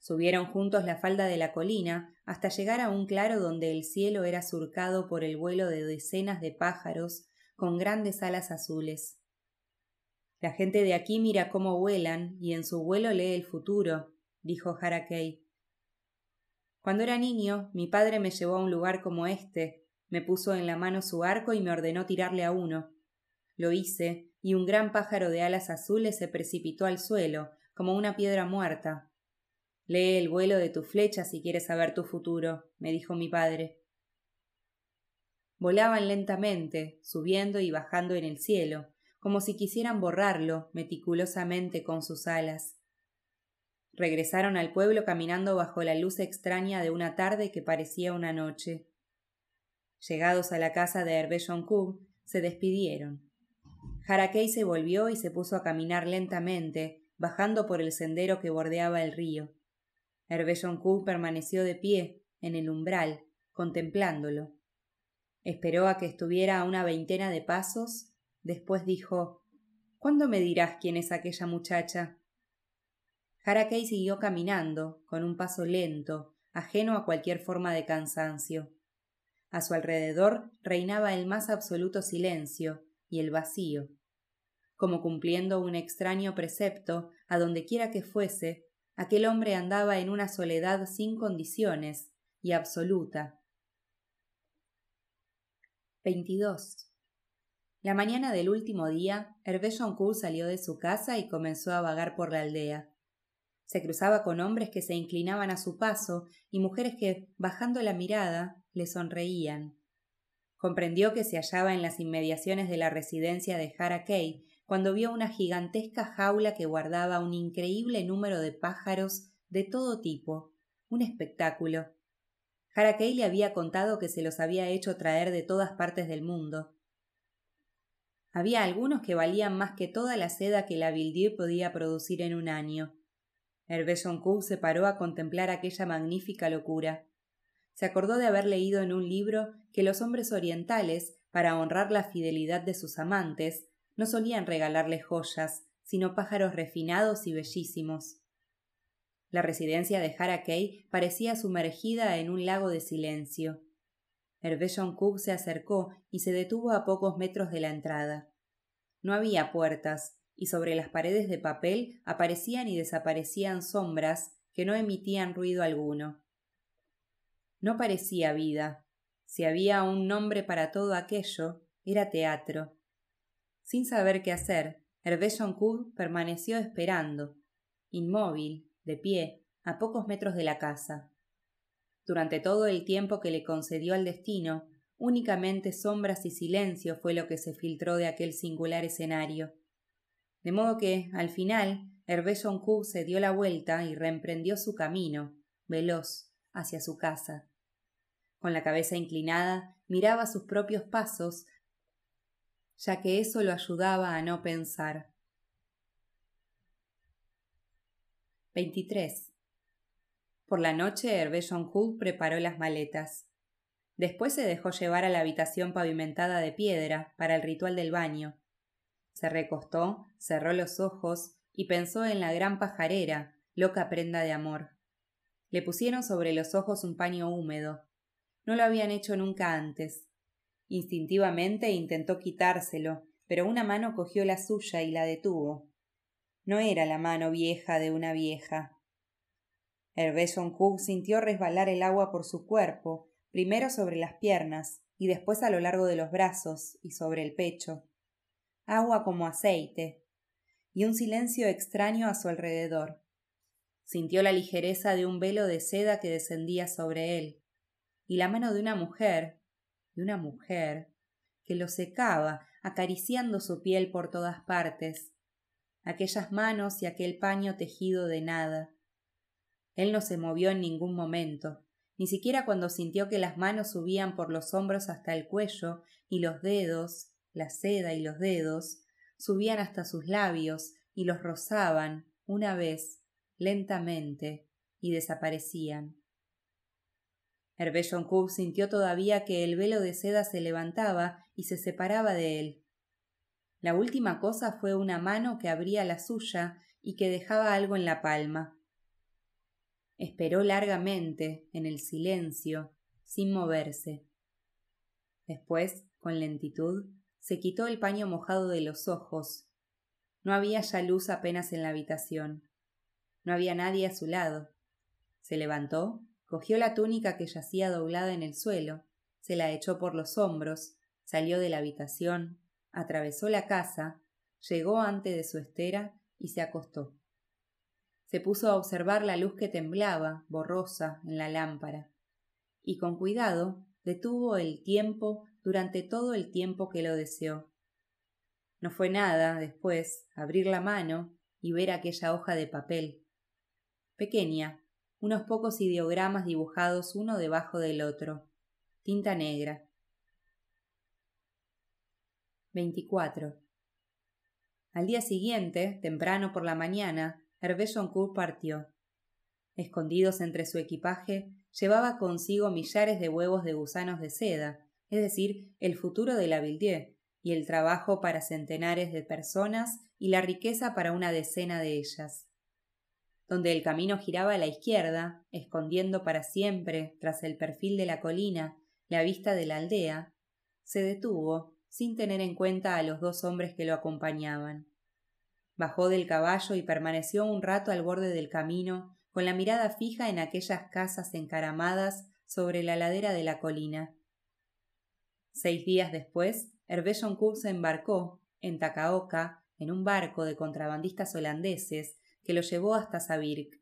Subieron juntos la falda de la colina hasta llegar a un claro donde el cielo era surcado por el vuelo de decenas de pájaros con grandes alas azules. La gente de aquí mira cómo vuelan y en su vuelo lee el futuro, dijo Harakei. Cuando era niño, mi padre me llevó a un lugar como este, me puso en la mano su arco y me ordenó tirarle a uno. Lo hice, y un gran pájaro de alas azules se precipitó al suelo, como una piedra muerta. Lee el vuelo de tu flecha si quieres saber tu futuro, me dijo mi padre. Volaban lentamente, subiendo y bajando en el cielo, como si quisieran borrarlo meticulosamente con sus alas. Regresaron al pueblo caminando bajo la luz extraña de una tarde que parecía una noche. Llegados a la casa de Hervé Joncourt, se despidieron. Harakei se volvió y se puso a caminar lentamente, bajando por el sendero que bordeaba el río. Hervé Joncourt permaneció de pie, en el umbral, contemplándolo. Esperó a que estuviera a una veintena de pasos Después dijo ¿Cuándo me dirás quién es aquella muchacha? Harakei siguió caminando, con un paso lento, ajeno a cualquier forma de cansancio. A su alrededor reinaba el más absoluto silencio y el vacío. Como cumpliendo un extraño precepto, a donde quiera que fuese, aquel hombre andaba en una soledad sin condiciones y absoluta. 22. La mañana del último día, Hervé Joncourt salió de su casa y comenzó a vagar por la aldea. Se cruzaba con hombres que se inclinaban a su paso y mujeres que, bajando la mirada, le sonreían. Comprendió que se hallaba en las inmediaciones de la residencia de Harakei cuando vio una gigantesca jaula que guardaba un increíble número de pájaros de todo tipo, un espectáculo. Harakei le había contado que se los había hecho traer de todas partes del mundo. Había algunos que valían más que toda la seda que la Vildieu podía producir en un año. Hervé Joncourt se paró a contemplar aquella magnífica locura. Se acordó de haber leído en un libro que los hombres orientales, para honrar la fidelidad de sus amantes, no solían regalarles joyas, sino pájaros refinados y bellísimos. La residencia de Harakei parecía sumergida en un lago de silencio. Hervé Joncourt se acercó y se detuvo a pocos metros de la entrada. No había puertas, y sobre las paredes de papel aparecían y desaparecían sombras que no emitían ruido alguno. No parecía vida. Si había un nombre para todo aquello, era teatro. Sin saber qué hacer, Hervé Joncourt permaneció esperando, inmóvil, de pie, a pocos metros de la casa. Durante todo el tiempo que le concedió al destino, únicamente sombras y silencio fue lo que se filtró de aquel singular escenario. De modo que, al final, Hervé Joncourt se dio la vuelta y reemprendió su camino, veloz, hacia su casa. Con la cabeza inclinada, miraba sus propios pasos, ya que eso lo ayudaba a no pensar. 23. Por la noche Hervé Joncourt preparó las maletas. Después se dejó llevar a la habitación pavimentada de piedra para el ritual del baño. Se recostó, cerró los ojos y pensó en la gran pajarera, loca prenda de amor. Le pusieron sobre los ojos un paño húmedo. No lo habían hecho nunca antes. Instintivamente intentó quitárselo, pero una mano cogió la suya y la detuvo. No era la mano vieja de una vieja, Hervé Joncourt sintió resbalar el agua por su cuerpo, primero sobre las piernas y después a lo largo de los brazos y sobre el pecho. Agua como aceite, y un silencio extraño a su alrededor. Sintió la ligereza de un velo de seda que descendía sobre él, y la mano de una mujer, de una mujer, que lo secaba, acariciando su piel por todas partes, aquellas manos y aquel paño tejido de nada, él no se movió en ningún momento, ni siquiera cuando sintió que las manos subían por los hombros hasta el cuello y los dedos, la seda y los dedos, subían hasta sus labios y los rozaban, una vez, lentamente, y desaparecían. Joncourt sintió todavía que el velo de seda se levantaba y se separaba de él. La última cosa fue una mano que abría la suya y que dejaba algo en la palma. Esperó largamente, en el silencio, sin moverse. Después, con lentitud, se quitó el paño mojado de los ojos. No había ya luz apenas en la habitación. No había nadie a su lado. Se levantó, cogió la túnica que yacía doblada en el suelo, se la echó por los hombros, salió de la habitación, atravesó la casa, llegó ante de su estera y se acostó. Se puso a observar la luz que temblaba, borrosa, en la lámpara, y con cuidado detuvo el tiempo durante todo el tiempo que lo deseó. No fue nada, después, abrir la mano y ver aquella hoja de papel. Pequeña, unos pocos ideogramas dibujados uno debajo del otro. Tinta negra. 24. Al día siguiente, temprano por la mañana, Hervé Joncourt partió. Escondidos entre su equipaje, llevaba consigo millares de huevos de gusanos de seda, es decir, el futuro de la Villiers, y el trabajo para centenares de personas y la riqueza para una decena de ellas. Donde el camino giraba a la izquierda, escondiendo para siempre, tras el perfil de la colina, la vista de la aldea, se detuvo, sin tener en cuenta a los dos hombres que lo acompañaban. Bajó del caballo y permaneció un rato al borde del camino, con la mirada fija en aquellas casas encaramadas sobre la ladera de la colina. Seis días después, Hervé Joncourt se embarcó, en Takaoka, en un barco de contrabandistas holandeses que lo llevó hasta Sabirk.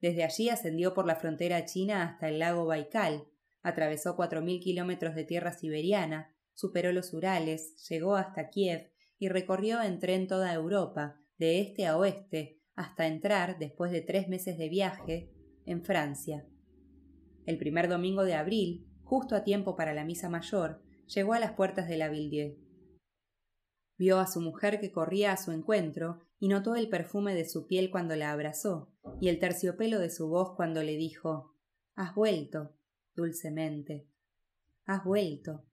Desde allí ascendió por la frontera china hasta el lago Baikal, atravesó cuatro mil kilómetros de tierra siberiana, superó los Urales, llegó hasta Kiev y recorrió en tren toda Europa, de este a oeste, hasta entrar, después de tres meses de viaje, en Francia. El primer domingo de abril, justo a tiempo para la misa mayor, llegó a las puertas de la Villiers. Vio a su mujer que corría a su encuentro y notó el perfume de su piel cuando la abrazó y el terciopelo de su voz cuando le dijo Has vuelto, dulcemente. Has vuelto.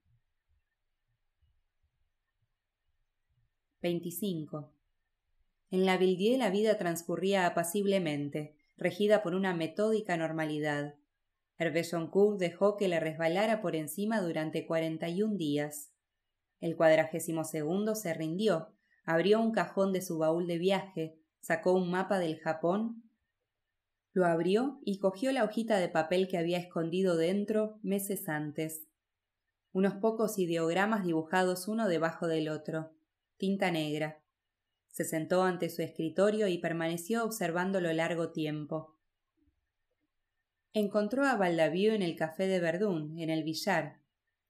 25. En la Villiers la vida transcurría apaciblemente, regida por una metódica normalidad. Hervé Joncourt dejó que le resbalara por encima durante cuarenta y un días. El cuadragésimo segundo se rindió, abrió un cajón de su baúl de viaje, sacó un mapa del Japón, lo abrió y cogió la hojita de papel que había escondido dentro meses antes. Unos pocos ideogramas dibujados uno debajo del otro tinta negra. Se sentó ante su escritorio y permaneció observándolo largo tiempo. Encontró a Valdavieux en el café de Verdún, en el billar.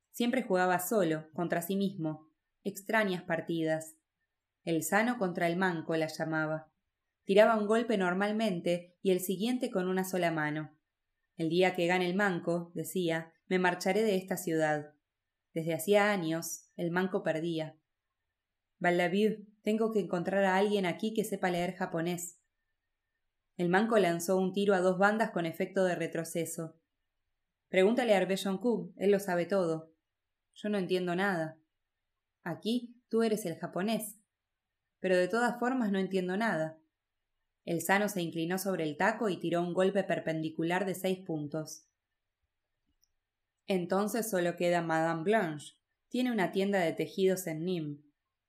Siempre jugaba solo, contra sí mismo. Extrañas partidas. El sano contra el manco la llamaba. Tiraba un golpe normalmente y el siguiente con una sola mano. El día que gane el manco, decía, me marcharé de esta ciudad. Desde hacía años el manco perdía. Valdavieux, tengo que encontrar a alguien aquí que sepa leer japonés. El manco lanzó un tiro a dos bandas con efecto de retroceso. Pregúntale a Hervé él lo sabe todo. Yo no entiendo nada. Aquí tú eres el japonés. Pero de todas formas no entiendo nada. El sano se inclinó sobre el taco y tiró un golpe perpendicular de seis puntos. Entonces solo queda Madame Blanche. Tiene una tienda de tejidos en Nîmes.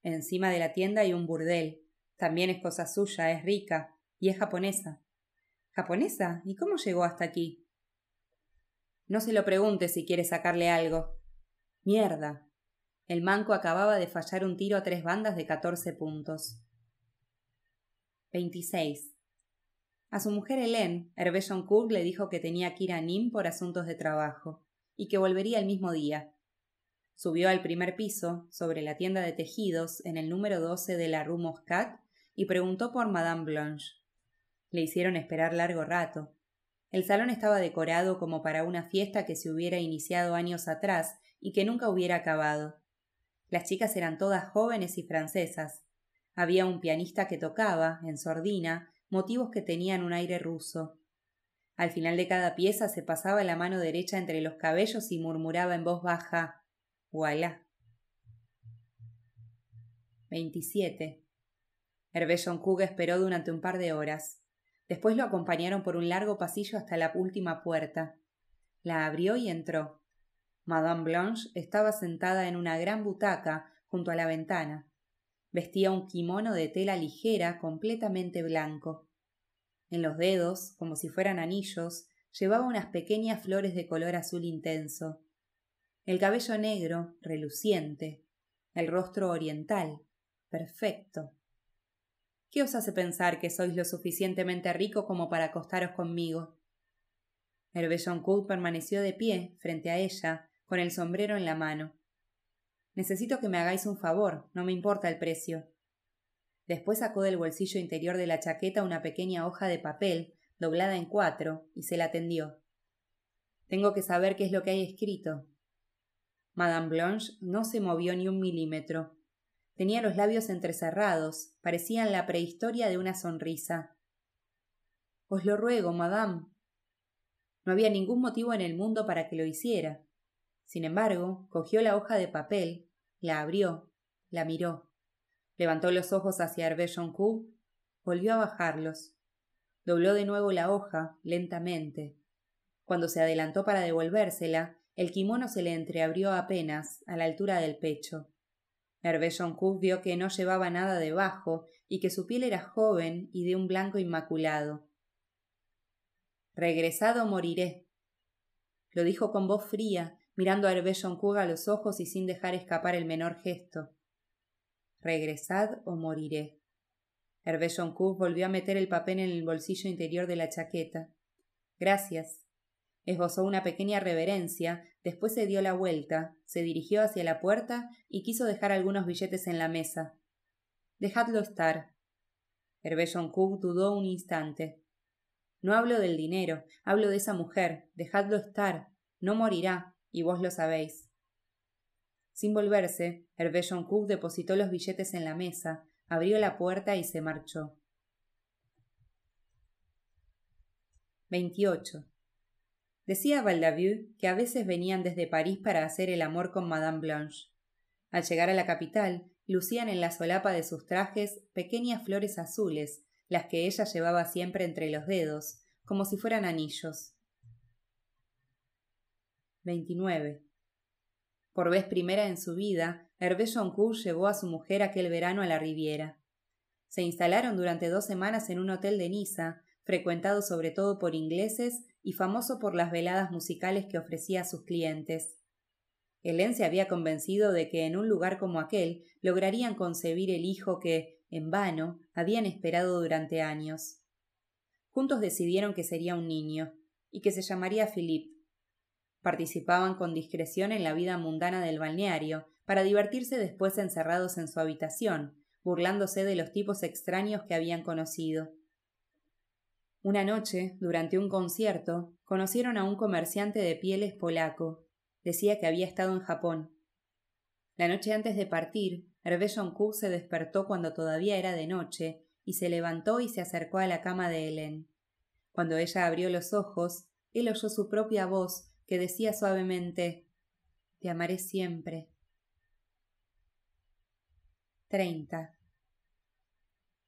Encima de la tienda hay un burdel. También es cosa suya, es rica, y es japonesa. ¿Japonesa? ¿Y cómo llegó hasta aquí? No se lo pregunte si quiere sacarle algo. Mierda. El manco acababa de fallar un tiro a tres bandas de catorce puntos. 26. A su mujer Hélène, Hervé Joncourt le dijo que tenía que ir a Nîmes por asuntos de trabajo, y que volvería el mismo día. Subió al primer piso, sobre la tienda de tejidos, en el número 12 de la Rue Moscat, y preguntó por Madame Blanche. Le hicieron esperar largo rato. El salón estaba decorado como para una fiesta que se hubiera iniciado años atrás y que nunca hubiera acabado. Las chicas eran todas jóvenes y francesas. Había un pianista que tocaba, en sordina, motivos que tenían un aire ruso. Al final de cada pieza se pasaba la mano derecha entre los cabellos y murmuraba en voz baja Voilà. 27. Hervé Kug esperó durante un par de horas. Después lo acompañaron por un largo pasillo hasta la última puerta. La abrió y entró. Madame Blanche estaba sentada en una gran butaca junto a la ventana. Vestía un kimono de tela ligera completamente blanco. En los dedos, como si fueran anillos, llevaba unas pequeñas flores de color azul intenso. El cabello negro, reluciente. El rostro oriental, perfecto. ¿Qué os hace pensar que sois lo suficientemente rico como para acostaros conmigo? Hervé Joncourt permaneció de pie frente a ella, con el sombrero en la mano. Necesito que me hagáis un favor, no me importa el precio. Después sacó del bolsillo interior de la chaqueta una pequeña hoja de papel, doblada en cuatro, y se la tendió. Tengo que saber qué es lo que hay escrito. Madame Blanche no se movió ni un milímetro. Tenía los labios entrecerrados, parecían la prehistoria de una sonrisa. Os lo ruego, madame. No había ningún motivo en el mundo para que lo hiciera. Sin embargo, cogió la hoja de papel, la abrió, la miró. Levantó los ojos hacia Hervé Joncourt, volvió a bajarlos. Dobló de nuevo la hoja, lentamente. Cuando se adelantó para devolvérsela, el kimono se le entreabrió apenas, a la altura del pecho. Hervé Joncourt vio que no llevaba nada debajo y que su piel era joven y de un blanco inmaculado. Regresado moriré. Lo dijo con voz fría, mirando a Hervé Joncourt a los ojos y sin dejar escapar el menor gesto. Regresad o moriré. Hervé Joncourt volvió a meter el papel en el bolsillo interior de la chaqueta. Gracias. Esbozó una pequeña reverencia, después se dio la vuelta, se dirigió hacia la puerta y quiso dejar algunos billetes en la mesa. Dejadlo estar. Hervé Joncourt dudó un instante. No hablo del dinero, hablo de esa mujer. Dejadlo estar. No morirá y vos lo sabéis. Sin volverse, Hervé Joncourt depositó los billetes en la mesa, abrió la puerta y se marchó. 28. Decía Valdavieux que a veces venían desde París para hacer el amor con Madame Blanche. Al llegar a la capital, lucían en la solapa de sus trajes pequeñas flores azules, las que ella llevaba siempre entre los dedos, como si fueran anillos. 29. Por vez primera en su vida, Hervé Joncourt llevó a su mujer aquel verano a la Riviera. Se instalaron durante dos semanas en un hotel de Niza, frecuentado sobre todo por ingleses y famoso por las veladas musicales que ofrecía a sus clientes. Hélène se había convencido de que en un lugar como aquel lograrían concebir el hijo que, en vano, habían esperado durante años. Juntos decidieron que sería un niño, y que se llamaría Philippe. Participaban con discreción en la vida mundana del balneario, para divertirse después encerrados en su habitación, burlándose de los tipos extraños que habían conocido. Una noche, durante un concierto, conocieron a un comerciante de pieles polaco. Decía que había estado en Japón. La noche antes de partir, Hervé Joncourt se despertó cuando todavía era de noche y se levantó y se acercó a la cama de Hélène. Cuando ella abrió los ojos, él oyó su propia voz que decía suavemente Te amaré siempre. 30.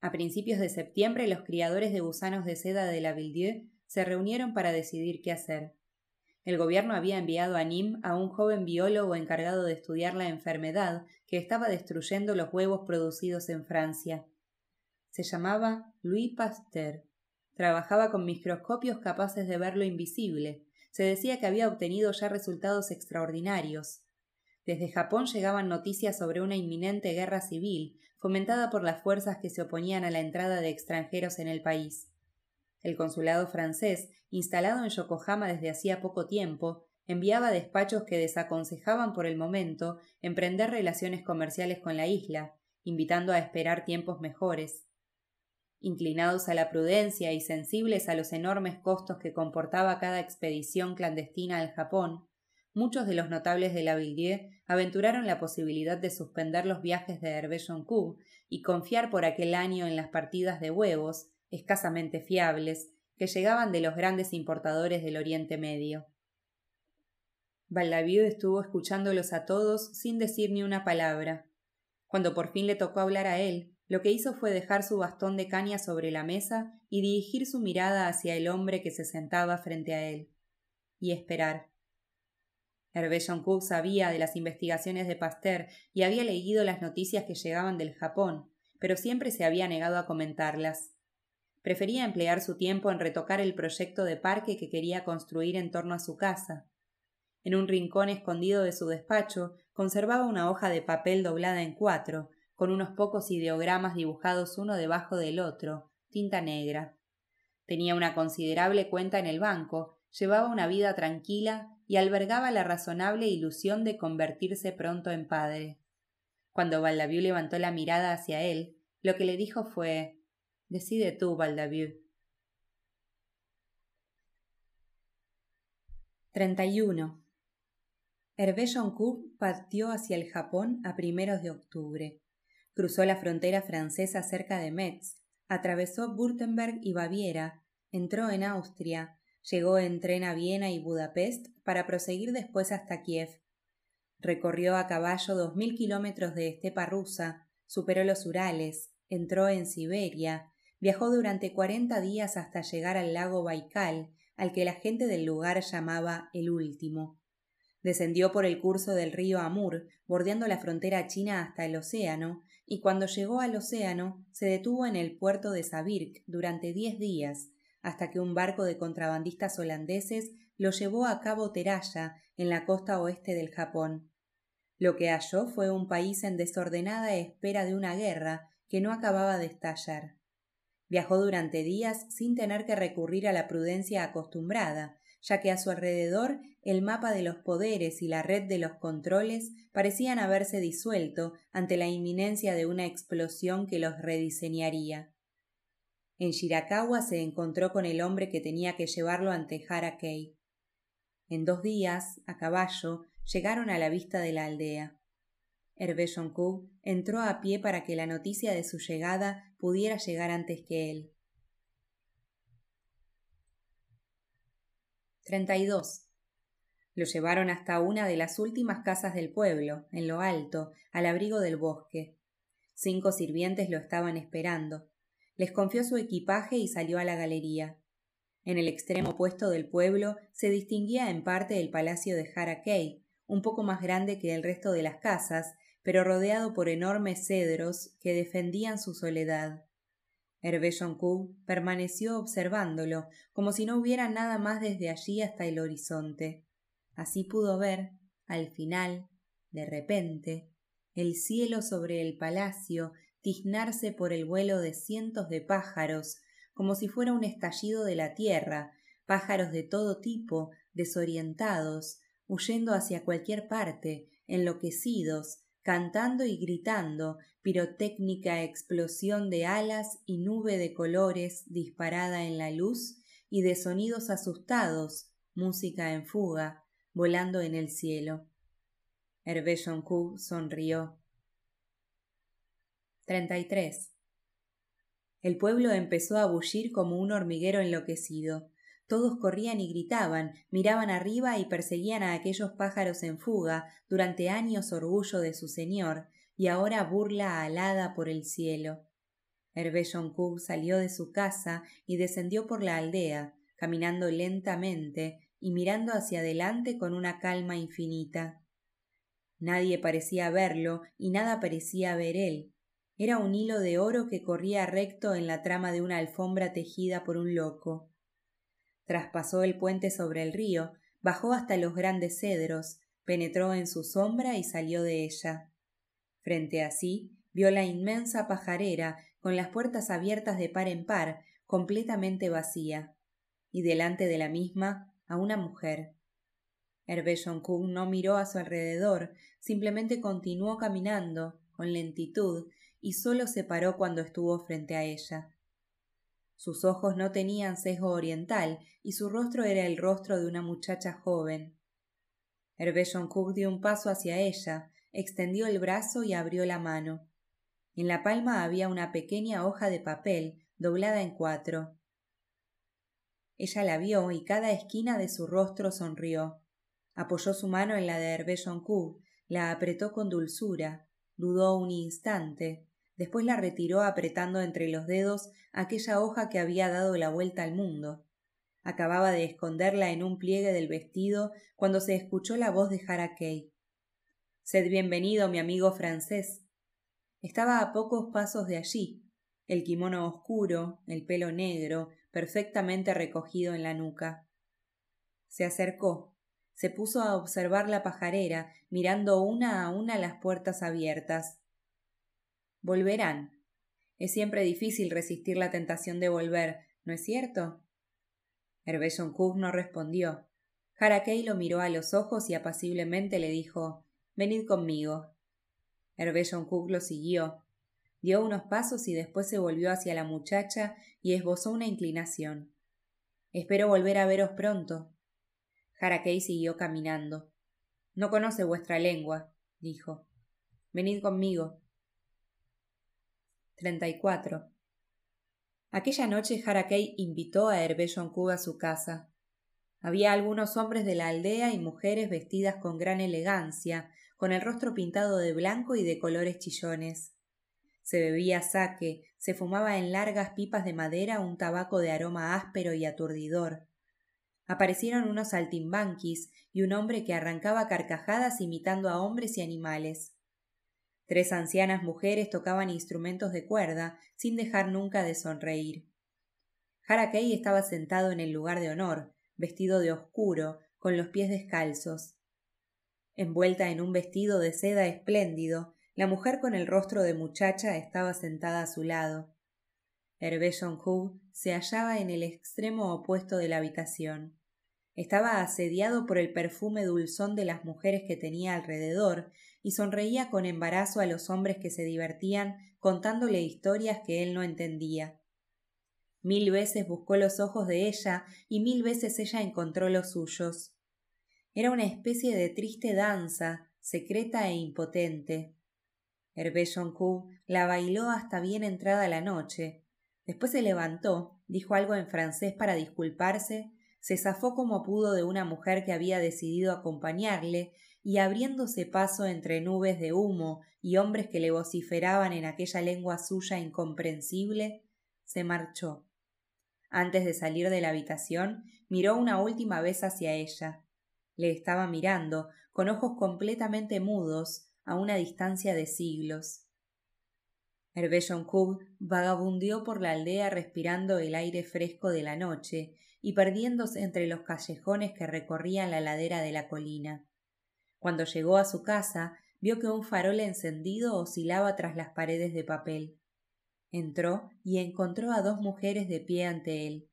A principios de septiembre los criadores de gusanos de seda de la Villedieu se reunieron para decidir qué hacer. El gobierno había enviado a Nîmes a un joven biólogo encargado de estudiar la enfermedad que estaba destruyendo los huevos producidos en Francia. Se llamaba Louis Pasteur. Trabajaba con microscopios capaces de ver lo invisible, se decía que había obtenido ya resultados extraordinarios. Desde Japón llegaban noticias sobre una inminente guerra civil, fomentada por las fuerzas que se oponían a la entrada de extranjeros en el país. El consulado francés, instalado en Yokohama desde hacía poco tiempo, enviaba despachos que desaconsejaban por el momento emprender relaciones comerciales con la isla, invitando a esperar tiempos mejores. Inclinados a la prudencia y sensibles a los enormes costos que comportaba cada expedición clandestina al Japón, muchos de los notables de la Villiers aventuraron la posibilidad de suspender los viajes de Hervé Joncourt y confiar por aquel año en las partidas de huevos, escasamente fiables, que llegaban de los grandes importadores del Oriente Medio. Valdaviu estuvo escuchándolos a todos sin decir ni una palabra. Cuando por fin le tocó hablar a él, lo que hizo fue dejar su bastón de caña sobre la mesa y dirigir su mirada hacia el hombre que se sentaba frente a él. Y esperar. Hervé Cook sabía de las investigaciones de Pasteur y había leído las noticias que llegaban del Japón, pero siempre se había negado a comentarlas. Prefería emplear su tiempo en retocar el proyecto de parque que quería construir en torno a su casa. En un rincón escondido de su despacho conservaba una hoja de papel doblada en cuatro, con unos pocos ideogramas dibujados uno debajo del otro, tinta negra. Tenía una considerable cuenta en el banco, llevaba una vida tranquila y albergaba la razonable ilusión de convertirse pronto en padre. Cuando Valdaviu levantó la mirada hacia él, lo que le dijo fue Decide tú, Valdaviu. 31. Hervé Joncourt partió hacia el Japón a primeros de octubre. Cruzó la frontera francesa cerca de Metz, atravesó Württemberg y Baviera, entró en Austria, llegó en tren a Viena y Budapest para proseguir después hasta Kiev. Recorrió a caballo dos mil kilómetros de estepa rusa, superó los Urales, entró en Siberia, viajó durante cuarenta días hasta llegar al lago Baikal, al que la gente del lugar llamaba el último. Descendió por el curso del río Amur, bordeando la frontera china hasta el océano, y cuando llegó al océano se detuvo en el puerto de Sabirk durante diez días, hasta que un barco de contrabandistas holandeses lo llevó a Cabo Teraya, en la costa oeste del Japón. Lo que halló fue un país en desordenada espera de una guerra que no acababa de estallar. Viajó durante días sin tener que recurrir a la prudencia acostumbrada, ya que a su alrededor el mapa de los poderes y la red de los controles parecían haberse disuelto ante la inminencia de una explosión que los rediseñaría. En Shirakawa se encontró con el hombre que tenía que llevarlo ante Harakei. En dos días, a caballo, llegaron a la vista de la aldea. Hervé Jonku entró a pie para que la noticia de su llegada pudiera llegar antes que él. 32. Lo llevaron hasta una de las últimas casas del pueblo, en lo alto, al abrigo del bosque. Cinco sirvientes lo estaban esperando. Les confió su equipaje y salió a la galería. En el extremo opuesto del pueblo se distinguía en parte el palacio de Harakei, un poco más grande que el resto de las casas, pero rodeado por enormes cedros que defendían su soledad. Hervé Joncourt permaneció observándolo, como si no hubiera nada más desde allí hasta el horizonte. Así pudo ver, al final, de repente, el cielo sobre el palacio tiznarse por el vuelo de cientos de pájaros, como si fuera un estallido de la tierra, pájaros de todo tipo, desorientados, huyendo hacia cualquier parte, enloquecidos, cantando y gritando, pirotécnica explosión de alas y nube de colores disparada en la luz y de sonidos asustados, música en fuga, volando en el cielo. Hervé sonrió. 33. El pueblo empezó a bullir como un hormiguero enloquecido. Todos corrían y gritaban, miraban arriba y perseguían a aquellos pájaros en fuga, durante años orgullo de su señor, y ahora burla alada por el cielo. Hervé Joncourt salió de su casa y descendió por la aldea, caminando lentamente y mirando hacia adelante con una calma infinita. Nadie parecía verlo y nada parecía ver él. Era un hilo de oro que corría recto en la trama de una alfombra tejida por un loco traspasó el puente sobre el río, bajó hasta los grandes cedros, penetró en su sombra y salió de ella. Frente a sí vio la inmensa pajarera, con las puertas abiertas de par en par, completamente vacía, y delante de la misma a una mujer. Hervé no miró a su alrededor, simplemente continuó caminando, con lentitud, y solo se paró cuando estuvo frente a ella. Sus ojos no tenían sesgo oriental y su rostro era el rostro de una muchacha joven. Hervé Cook dio un paso hacia ella, extendió el brazo y abrió la mano. En la palma había una pequeña hoja de papel doblada en cuatro. Ella la vio y cada esquina de su rostro sonrió. Apoyó su mano en la de Hervé Joncourt, la apretó con dulzura, dudó un instante, después la retiró apretando entre los dedos aquella hoja que había dado la vuelta al mundo. Acababa de esconderla en un pliegue del vestido cuando se escuchó la voz de Harakei. Sed bienvenido, mi amigo francés. Estaba a pocos pasos de allí, el kimono oscuro, el pelo negro, perfectamente recogido en la nuca. Se acercó, se puso a observar la pajarera, mirando una a una las puertas abiertas. Volverán. Es siempre difícil resistir la tentación de volver, ¿no es cierto? Hervé Cook no respondió. Harakei lo miró a los ojos y apaciblemente le dijo Venid conmigo. Hervé Cook lo siguió. Dio unos pasos y después se volvió hacia la muchacha y esbozó una inclinación. Espero volver a veros pronto. Harakei siguió caminando. No conoce vuestra lengua, dijo. Venid conmigo. 34. Aquella noche Harakei invitó a Hervé Joncourt a su casa. Había algunos hombres de la aldea y mujeres vestidas con gran elegancia, con el rostro pintado de blanco y de colores chillones. Se bebía saque, se fumaba en largas pipas de madera un tabaco de aroma áspero y aturdidor. Aparecieron unos saltimbanquis y un hombre que arrancaba carcajadas imitando a hombres y animales. Tres ancianas mujeres tocaban instrumentos de cuerda, sin dejar nunca de sonreír. Harakei estaba sentado en el lugar de honor, vestido de oscuro, con los pies descalzos. Envuelta en un vestido de seda espléndido, la mujer con el rostro de muchacha estaba sentada a su lado. Hervé Hu se hallaba en el extremo opuesto de la habitación. Estaba asediado por el perfume dulzón de las mujeres que tenía alrededor y sonreía con embarazo a los hombres que se divertían contándole historias que él no entendía. Mil veces buscó los ojos de ella y mil veces ella encontró los suyos. Era una especie de triste danza, secreta e impotente. Hervé Joncourt la bailó hasta bien entrada la noche. Después se levantó, dijo algo en francés para disculparse se zafó como pudo de una mujer que había decidido acompañarle y abriéndose paso entre nubes de humo y hombres que le vociferaban en aquella lengua suya incomprensible, se marchó. Antes de salir de la habitación, miró una última vez hacia ella. Le estaba mirando, con ojos completamente mudos, a una distancia de siglos. Hervé Joncourt vagabundeó por la aldea respirando el aire fresco de la noche y perdiéndose entre los callejones que recorrían la ladera de la colina. Cuando llegó a su casa, vio que un farol encendido oscilaba tras las paredes de papel. Entró y encontró a dos mujeres de pie ante él.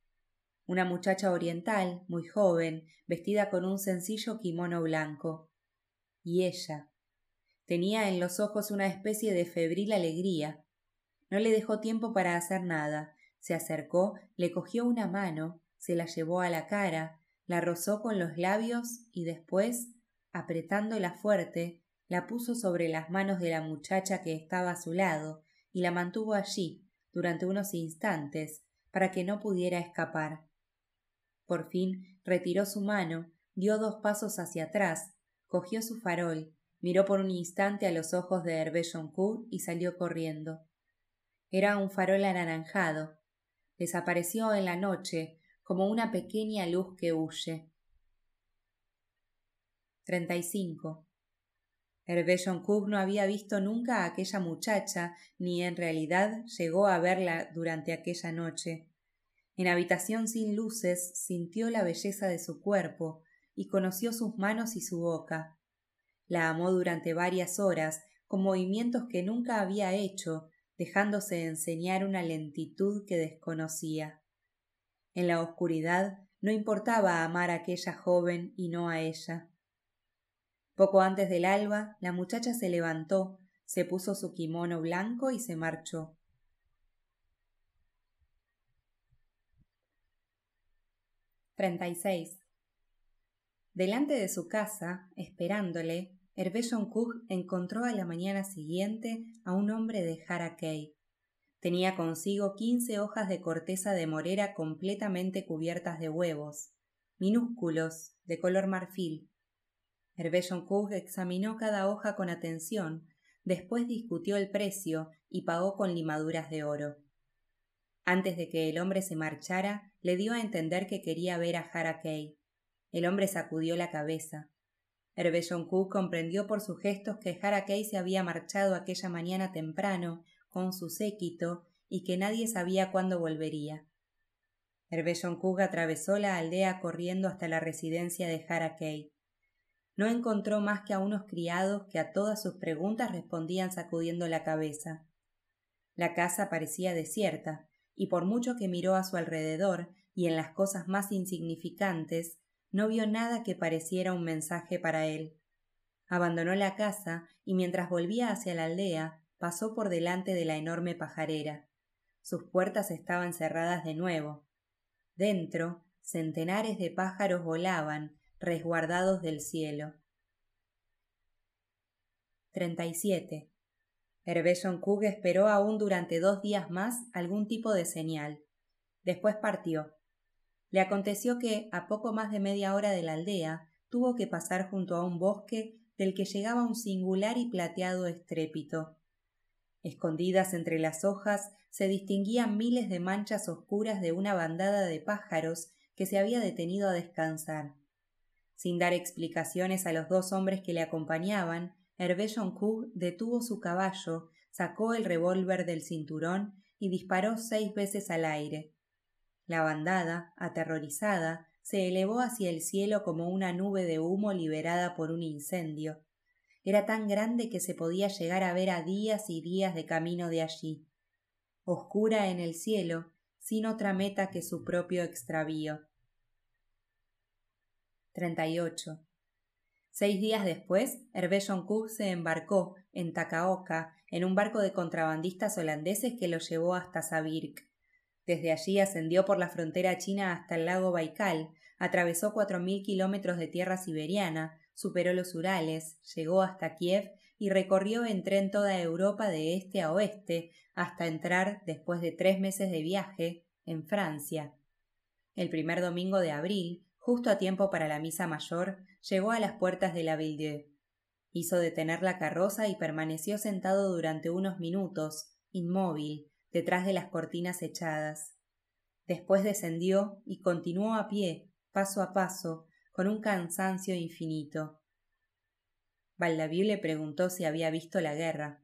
Una muchacha oriental, muy joven, vestida con un sencillo kimono blanco. Y ella. Tenía en los ojos una especie de febril alegría. No le dejó tiempo para hacer nada. Se acercó, le cogió una mano, se la llevó a la cara, la rozó con los labios y después, apretándola fuerte, la puso sobre las manos de la muchacha que estaba a su lado y la mantuvo allí durante unos instantes para que no pudiera escapar. Por fin retiró su mano, dio dos pasos hacia atrás, cogió su farol, miró por un instante a los ojos de Hervé Joncourt y salió corriendo. Era un farol anaranjado. Desapareció en la noche como una pequeña luz que huye. 35. Hervé Joncourt no había visto nunca a aquella muchacha, ni en realidad llegó a verla durante aquella noche. En habitación sin luces sintió la belleza de su cuerpo y conoció sus manos y su boca. La amó durante varias horas, con movimientos que nunca había hecho, dejándose enseñar una lentitud que desconocía. En la oscuridad no importaba amar a aquella joven y no a ella. Poco antes del alba, la muchacha se levantó, se puso su kimono blanco y se marchó. 36. Delante de su casa, esperándole, Hervé Joncourt encontró a la mañana siguiente a un hombre de Harakei. Tenía consigo quince hojas de corteza de morera completamente cubiertas de huevos, minúsculos, de color marfil. Hervé Joncourt examinó cada hoja con atención, después discutió el precio y pagó con limaduras de oro. Antes de que el hombre se marchara, le dio a entender que quería ver a Harakei. El hombre sacudió la cabeza. Hervé Joncourt comprendió por sus gestos que Harakei se había marchado aquella mañana temprano con su séquito y que nadie sabía cuándo volvería. Hervé Joncourt atravesó la aldea corriendo hasta la residencia de Harakei. No encontró más que a unos criados que a todas sus preguntas respondían sacudiendo la cabeza. La casa parecía desierta, y por mucho que miró a su alrededor y en las cosas más insignificantes, no vio nada que pareciera un mensaje para él. Abandonó la casa y mientras volvía hacia la aldea pasó por delante de la enorme pajarera. Sus puertas estaban cerradas de nuevo. Dentro, centenares de pájaros volaban, resguardados del cielo. 37. Hervé Kug esperó aún durante dos días más algún tipo de señal. Después partió. Le aconteció que, a poco más de media hora de la aldea, tuvo que pasar junto a un bosque del que llegaba un singular y plateado estrépito. Escondidas entre las hojas se distinguían miles de manchas oscuras de una bandada de pájaros que se había detenido a descansar. Sin dar explicaciones a los dos hombres que le acompañaban, Hervé Joncourt detuvo su caballo, sacó el revólver del cinturón y disparó seis veces al aire. La bandada, aterrorizada, se elevó hacia el cielo como una nube de humo liberada por un incendio. Era tan grande que se podía llegar a ver a días y días de camino de allí. Oscura en el cielo, sin otra meta que su propio extravío. 38. Seis días después, Hervé Joncourt se embarcó en Takaoka en un barco de contrabandistas holandeses que lo llevó hasta Sabirk. Desde allí ascendió por la frontera china hasta el lago Baikal, atravesó cuatro mil kilómetros de tierra siberiana, superó los Urales, llegó hasta Kiev y recorrió en tren toda Europa de este a oeste, hasta entrar, después de tres meses de viaje, en Francia. El primer domingo de abril, justo a tiempo para la misa mayor, llegó a las puertas de la Ville Hizo detener la carroza y permaneció sentado durante unos minutos, inmóvil, detrás de las cortinas echadas. Después descendió y continuó a pie, paso a paso, con un cansancio infinito. Baldaviu le preguntó si había visto la guerra.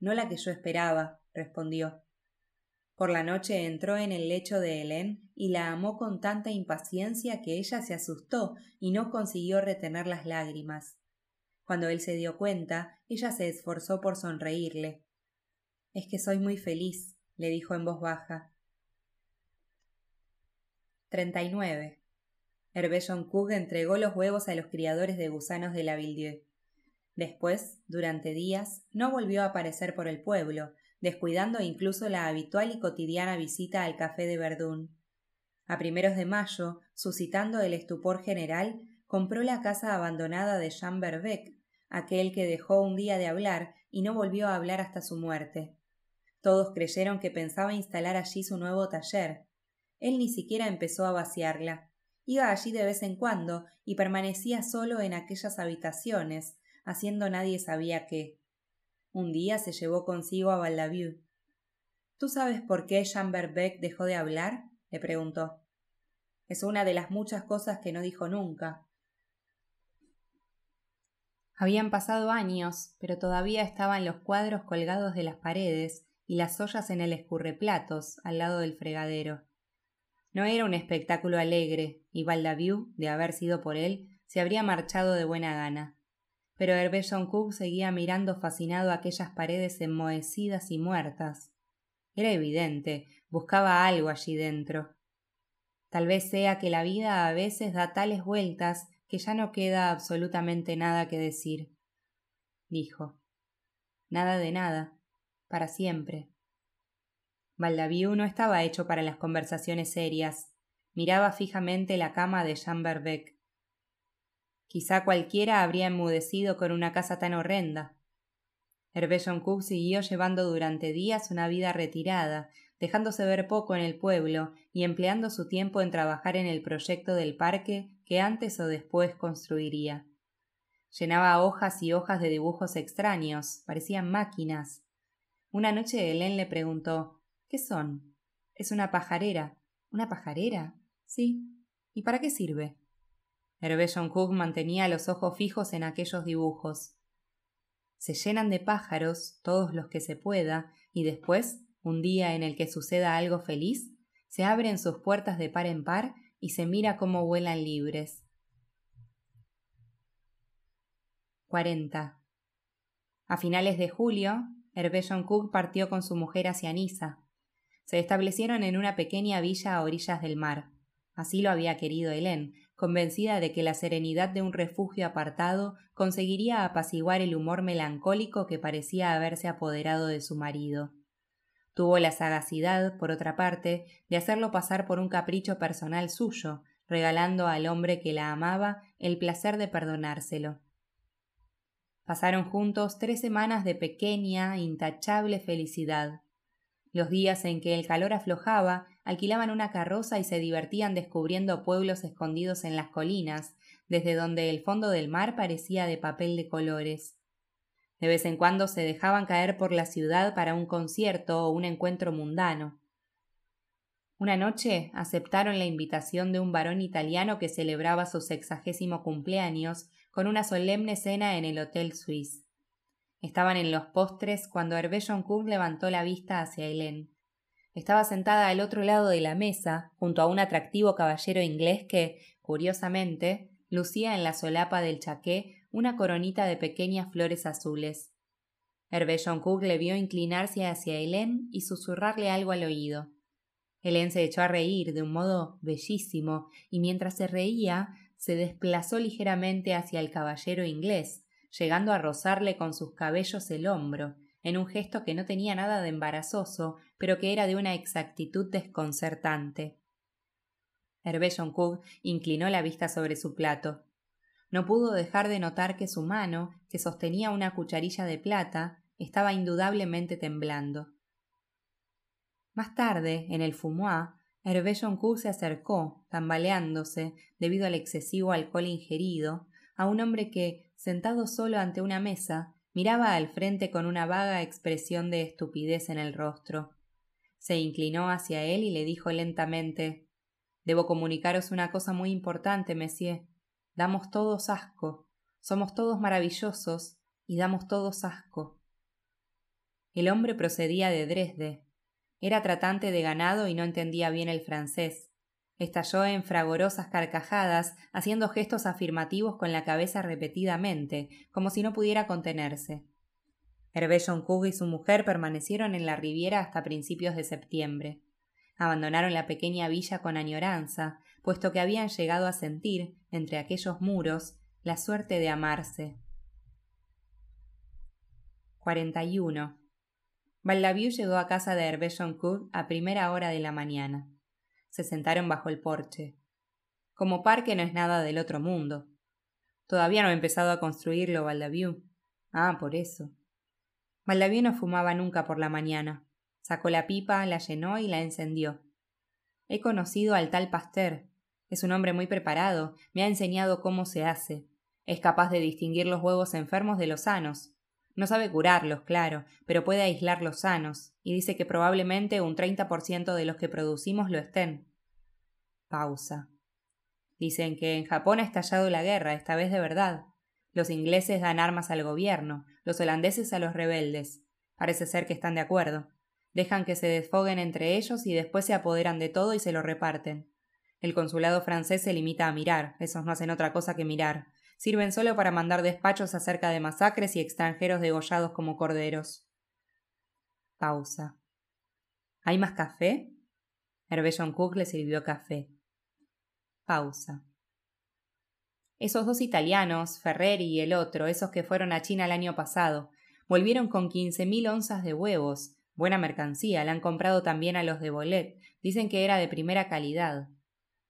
No la que yo esperaba, respondió. Por la noche entró en el lecho de Helen y la amó con tanta impaciencia que ella se asustó y no consiguió retener las lágrimas. Cuando él se dio cuenta, ella se esforzó por sonreírle. Es que soy muy feliz, le dijo en voz baja. 39. Hervé Joncourt entregó los huevos a los criadores de gusanos de la Villedieu. Después, durante días, no volvió a aparecer por el pueblo, descuidando incluso la habitual y cotidiana visita al café de Verdún. A primeros de mayo, suscitando el estupor general, compró la casa abandonada de Jean Berbec, aquel que dejó un día de hablar y no volvió a hablar hasta su muerte. Todos creyeron que pensaba instalar allí su nuevo taller. Él ni siquiera empezó a vaciarla. Iba allí de vez en cuando y permanecía solo en aquellas habitaciones, haciendo nadie sabía qué. Un día se llevó consigo a Valdaviu. ¿Tú sabes por qué Jean Berbec dejó de hablar? le preguntó. Es una de las muchas cosas que no dijo nunca. Habían pasado años, pero todavía estaban los cuadros colgados de las paredes y las ollas en el escurreplatos al lado del fregadero. No era un espectáculo alegre, y Valdaviu, de haber sido por él, se habría marchado de buena gana pero Hervé Joncourt seguía mirando fascinado aquellas paredes enmohecidas y muertas. Era evidente, buscaba algo allí dentro. Tal vez sea que la vida a veces da tales vueltas que ya no queda absolutamente nada que decir. Dijo. Nada de nada. Para siempre. Valdaviu no estaba hecho para las conversaciones serias. miraba fijamente la cama de Jean Berbeck. Quizá cualquiera habría enmudecido con una casa tan horrenda. Hervé Cook siguió llevando durante días una vida retirada, dejándose ver poco en el pueblo y empleando su tiempo en trabajar en el proyecto del parque que antes o después construiría. Llenaba hojas y hojas de dibujos extraños, parecían máquinas. Una noche Helen le preguntó ¿Qué son? Es una pajarera. ¿Una pajarera? Sí. ¿Y para qué sirve? John Cook mantenía los ojos fijos en aquellos dibujos. Se llenan de pájaros, todos los que se pueda, y después, un día en el que suceda algo feliz, se abren sus puertas de par en par y se mira cómo vuelan libres. 40. A finales de julio, Hervé John Cook partió con su mujer hacia Niza. Se establecieron en una pequeña villa a orillas del mar. Así lo había querido Hélène, convencida de que la serenidad de un refugio apartado conseguiría apaciguar el humor melancólico que parecía haberse apoderado de su marido. Tuvo la sagacidad, por otra parte, de hacerlo pasar por un capricho personal suyo, regalando al hombre que la amaba el placer de perdonárselo. Pasaron juntos tres semanas de pequeña, intachable felicidad. Los días en que el calor aflojaba, alquilaban una carroza y se divertían descubriendo pueblos escondidos en las colinas, desde donde el fondo del mar parecía de papel de colores. De vez en cuando se dejaban caer por la ciudad para un concierto o un encuentro mundano. Una noche aceptaron la invitación de un varón italiano que celebraba su sexagésimo cumpleaños con una solemne cena en el Hotel Suisse. Estaban en los postres cuando Hervé Cook levantó la vista hacia Hélène. Estaba sentada al otro lado de la mesa, junto a un atractivo caballero inglés que, curiosamente, lucía en la solapa del chaqué una coronita de pequeñas flores azules. Cook le vio inclinarse hacia Hélène y susurrarle algo al oído. Hélène se echó a reír de un modo bellísimo, y mientras se reía, se desplazó ligeramente hacia el caballero inglés, llegando a rozarle con sus cabellos el hombro, en un gesto que no tenía nada de embarazoso, pero que era de una exactitud desconcertante. Hervé Cook inclinó la vista sobre su plato. No pudo dejar de notar que su mano, que sostenía una cucharilla de plata, estaba indudablemente temblando. Más tarde, en el fumoir, Hervé Joncourt se acercó, tambaleándose, debido al excesivo alcohol ingerido, a un hombre que, sentado solo ante una mesa, miraba al frente con una vaga expresión de estupidez en el rostro. Se inclinó hacia él y le dijo lentamente Debo comunicaros una cosa muy importante, monsieur. Damos todos asco. Somos todos maravillosos y damos todos asco. El hombre procedía de Dresde, era tratante de ganado y no entendía bien el francés. Estalló en fragorosas carcajadas, haciendo gestos afirmativos con la cabeza repetidamente, como si no pudiera contenerse. Hervé Cook y su mujer permanecieron en la Riviera hasta principios de septiembre. Abandonaron la pequeña villa con añoranza, puesto que habían llegado a sentir, entre aquellos muros, la suerte de amarse. 41. Valdaviu llegó a casa de Hervé Cook a primera hora de la mañana. Se sentaron bajo el porche. Como parque no es nada del otro mundo. Todavía no he empezado a construirlo, Valdaviu. Ah, por eso. Valdaviu no fumaba nunca por la mañana. Sacó la pipa, la llenó y la encendió. He conocido al tal Pasteur. Es un hombre muy preparado. Me ha enseñado cómo se hace. Es capaz de distinguir los huevos enfermos de los sanos. No sabe curarlos, claro, pero puede aislar los sanos, y dice que probablemente un treinta por ciento de los que producimos lo estén. Pausa. Dicen que en Japón ha estallado la guerra, esta vez de verdad. Los ingleses dan armas al gobierno, los holandeses a los rebeldes. Parece ser que están de acuerdo. Dejan que se desfoguen entre ellos y después se apoderan de todo y se lo reparten. El consulado francés se limita a mirar, esos no hacen otra cosa que mirar sirven solo para mandar despachos acerca de masacres y extranjeros degollados como corderos. Pausa. ¿Hay más café? Hervé Cook le sirvió café. Pausa. Esos dos italianos, Ferreri y el otro, esos que fueron a China el año pasado, volvieron con quince mil onzas de huevos. Buena mercancía, la han comprado también a los de Bolet. Dicen que era de primera calidad.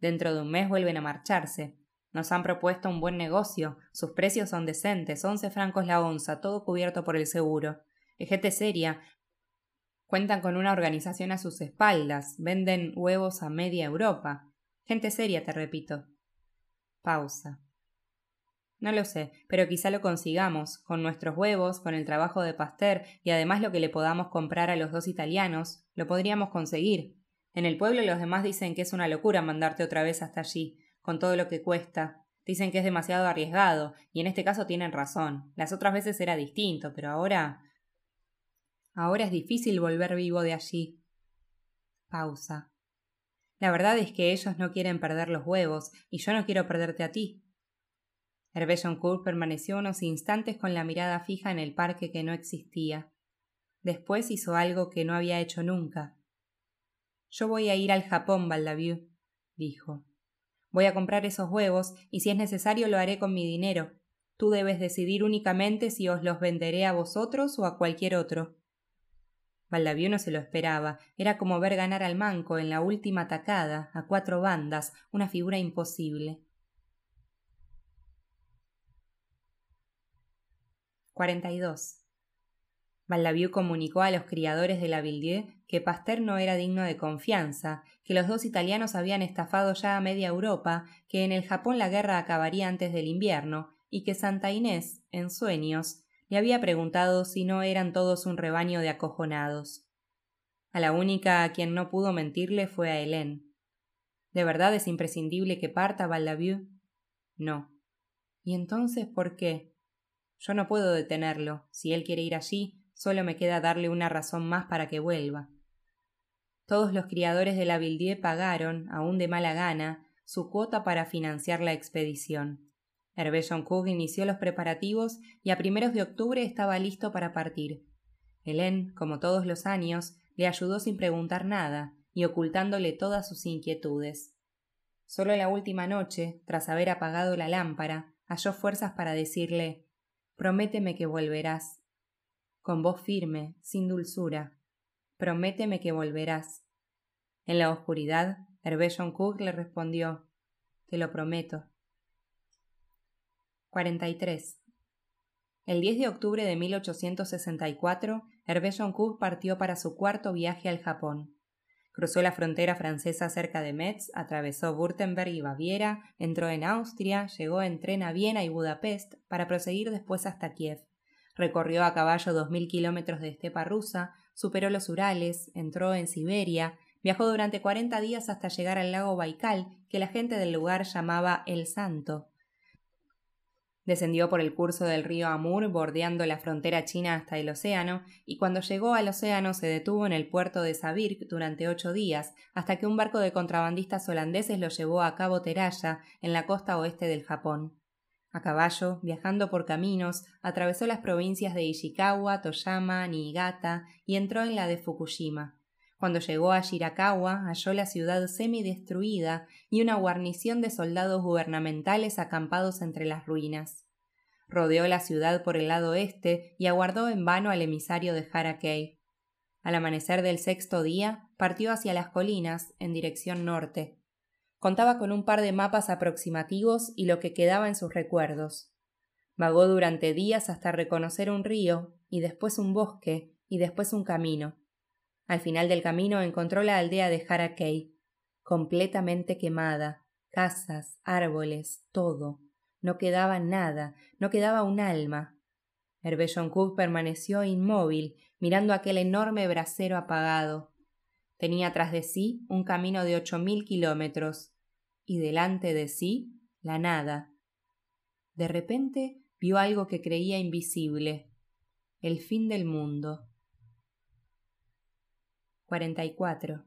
Dentro de un mes vuelven a marcharse. Nos han propuesto un buen negocio. Sus precios son decentes, once francos la onza, todo cubierto por el seguro. Es gente seria. Cuentan con una organización a sus espaldas. Venden huevos a media Europa. Gente seria, te repito. Pausa. No lo sé, pero quizá lo consigamos, con nuestros huevos, con el trabajo de Pasteur y además lo que le podamos comprar a los dos italianos, lo podríamos conseguir. En el pueblo los demás dicen que es una locura mandarte otra vez hasta allí, con todo lo que cuesta. Dicen que es demasiado arriesgado, y en este caso tienen razón. Las otras veces era distinto, pero ahora. Ahora es difícil volver vivo de allí. Pausa. La verdad es que ellos no quieren perder los huevos, y yo no quiero perderte a ti. Joncourt permaneció unos instantes con la mirada fija en el parque que no existía. Después hizo algo que no había hecho nunca. Yo voy a ir al Japón, Valdaviu, dijo. Voy a comprar esos huevos y si es necesario lo haré con mi dinero. Tú debes decidir únicamente si os los venderé a vosotros o a cualquier otro. Valdaviu no se lo esperaba. Era como ver ganar al manco en la última tacada, a cuatro bandas, una figura imposible. 42. Vallavieu comunicó a los criadores de la Villiers que Pasteur no era digno de confianza, que los dos italianos habían estafado ya a media Europa, que en el Japón la guerra acabaría antes del invierno, y que Santa Inés, en sueños, le había preguntado si no eran todos un rebaño de acojonados. A la única a quien no pudo mentirle fue a Hélène. ¿De verdad es imprescindible que parta Vallavieu? No. ¿Y entonces por qué? Yo no puedo detenerlo. Si él quiere ir allí, solo me queda darle una razón más para que vuelva. Todos los criadores de la Vildier pagaron, aún de mala gana, su cuota para financiar la expedición. Hervé Joncourt inició los preparativos y a primeros de octubre estaba listo para partir. Hélène, como todos los años, le ayudó sin preguntar nada y ocultándole todas sus inquietudes. Solo la última noche, tras haber apagado la lámpara, halló fuerzas para decirle Prométeme que volverás. Con voz firme, sin dulzura. Prométeme que volverás. En la oscuridad, Hervé Cook le respondió Te lo prometo. 43. El 10 de octubre de 1864, Hervé Cook partió para su cuarto viaje al Japón. Cruzó la frontera francesa cerca de Metz, atravesó Württemberg y Baviera, entró en Austria, llegó en tren a Viena y Budapest para proseguir después hasta Kiev. Recorrió a caballo dos mil kilómetros de estepa rusa, superó los Urales, entró en Siberia, viajó durante cuarenta días hasta llegar al lago Baikal, que la gente del lugar llamaba El Santo. Descendió por el curso del río Amur, bordeando la frontera china hasta el océano, y cuando llegó al océano se detuvo en el puerto de Sabirk durante ocho días, hasta que un barco de contrabandistas holandeses lo llevó a Cabo Teraya, en la costa oeste del Japón. A caballo, viajando por caminos, atravesó las provincias de Ishikawa, Toyama, Niigata y entró en la de Fukushima. Cuando llegó a Shirakawa, halló la ciudad semi-destruida y una guarnición de soldados gubernamentales acampados entre las ruinas. Rodeó la ciudad por el lado este y aguardó en vano al emisario de Harakei. Al amanecer del sexto día, partió hacia las colinas, en dirección norte. Contaba con un par de mapas aproximativos y lo que quedaba en sus recuerdos. Vagó durante días hasta reconocer un río, y después un bosque, y después un camino. Al final del camino encontró la aldea de Harakei, completamente quemada, casas, árboles, todo. No quedaba nada, no quedaba un alma. Hervé permaneció inmóvil, mirando aquel enorme brasero apagado. Tenía tras de sí un camino de ocho mil kilómetros, y delante de sí la nada. De repente vio algo que creía invisible, el fin del mundo. 44.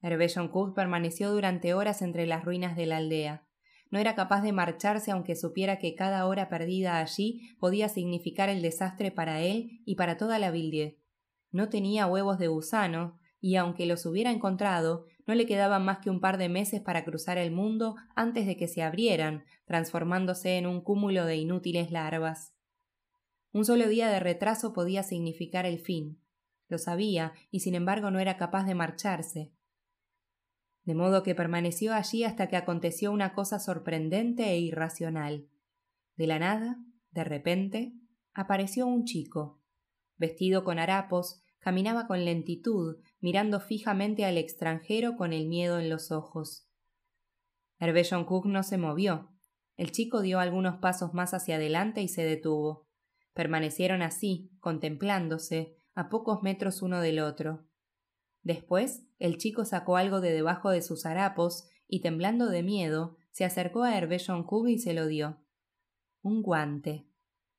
Hervé Cook permaneció durante horas entre las ruinas de la aldea. No era capaz de marcharse aunque supiera que cada hora perdida allí podía significar el desastre para él y para toda la Villiers. No tenía huevos de gusano, y aunque los hubiera encontrado, no le quedaban más que un par de meses para cruzar el mundo antes de que se abrieran, transformándose en un cúmulo de inútiles larvas. Un solo día de retraso podía significar el fin. Lo sabía, y sin embargo no era capaz de marcharse. de modo que permaneció allí hasta que aconteció una cosa sorprendente e irracional. De la nada, de repente, apareció un chico. Vestido con harapos, caminaba con lentitud, mirando fijamente al extranjero con el miedo en los ojos. Hervé Cook no se movió. El chico dio algunos pasos más hacia adelante y se detuvo. Permanecieron así, contemplándose, a pocos metros uno del otro. Después, el chico sacó algo de debajo de sus harapos y, temblando de miedo, se acercó a Hervé Joncourt y se lo dio. Un guante.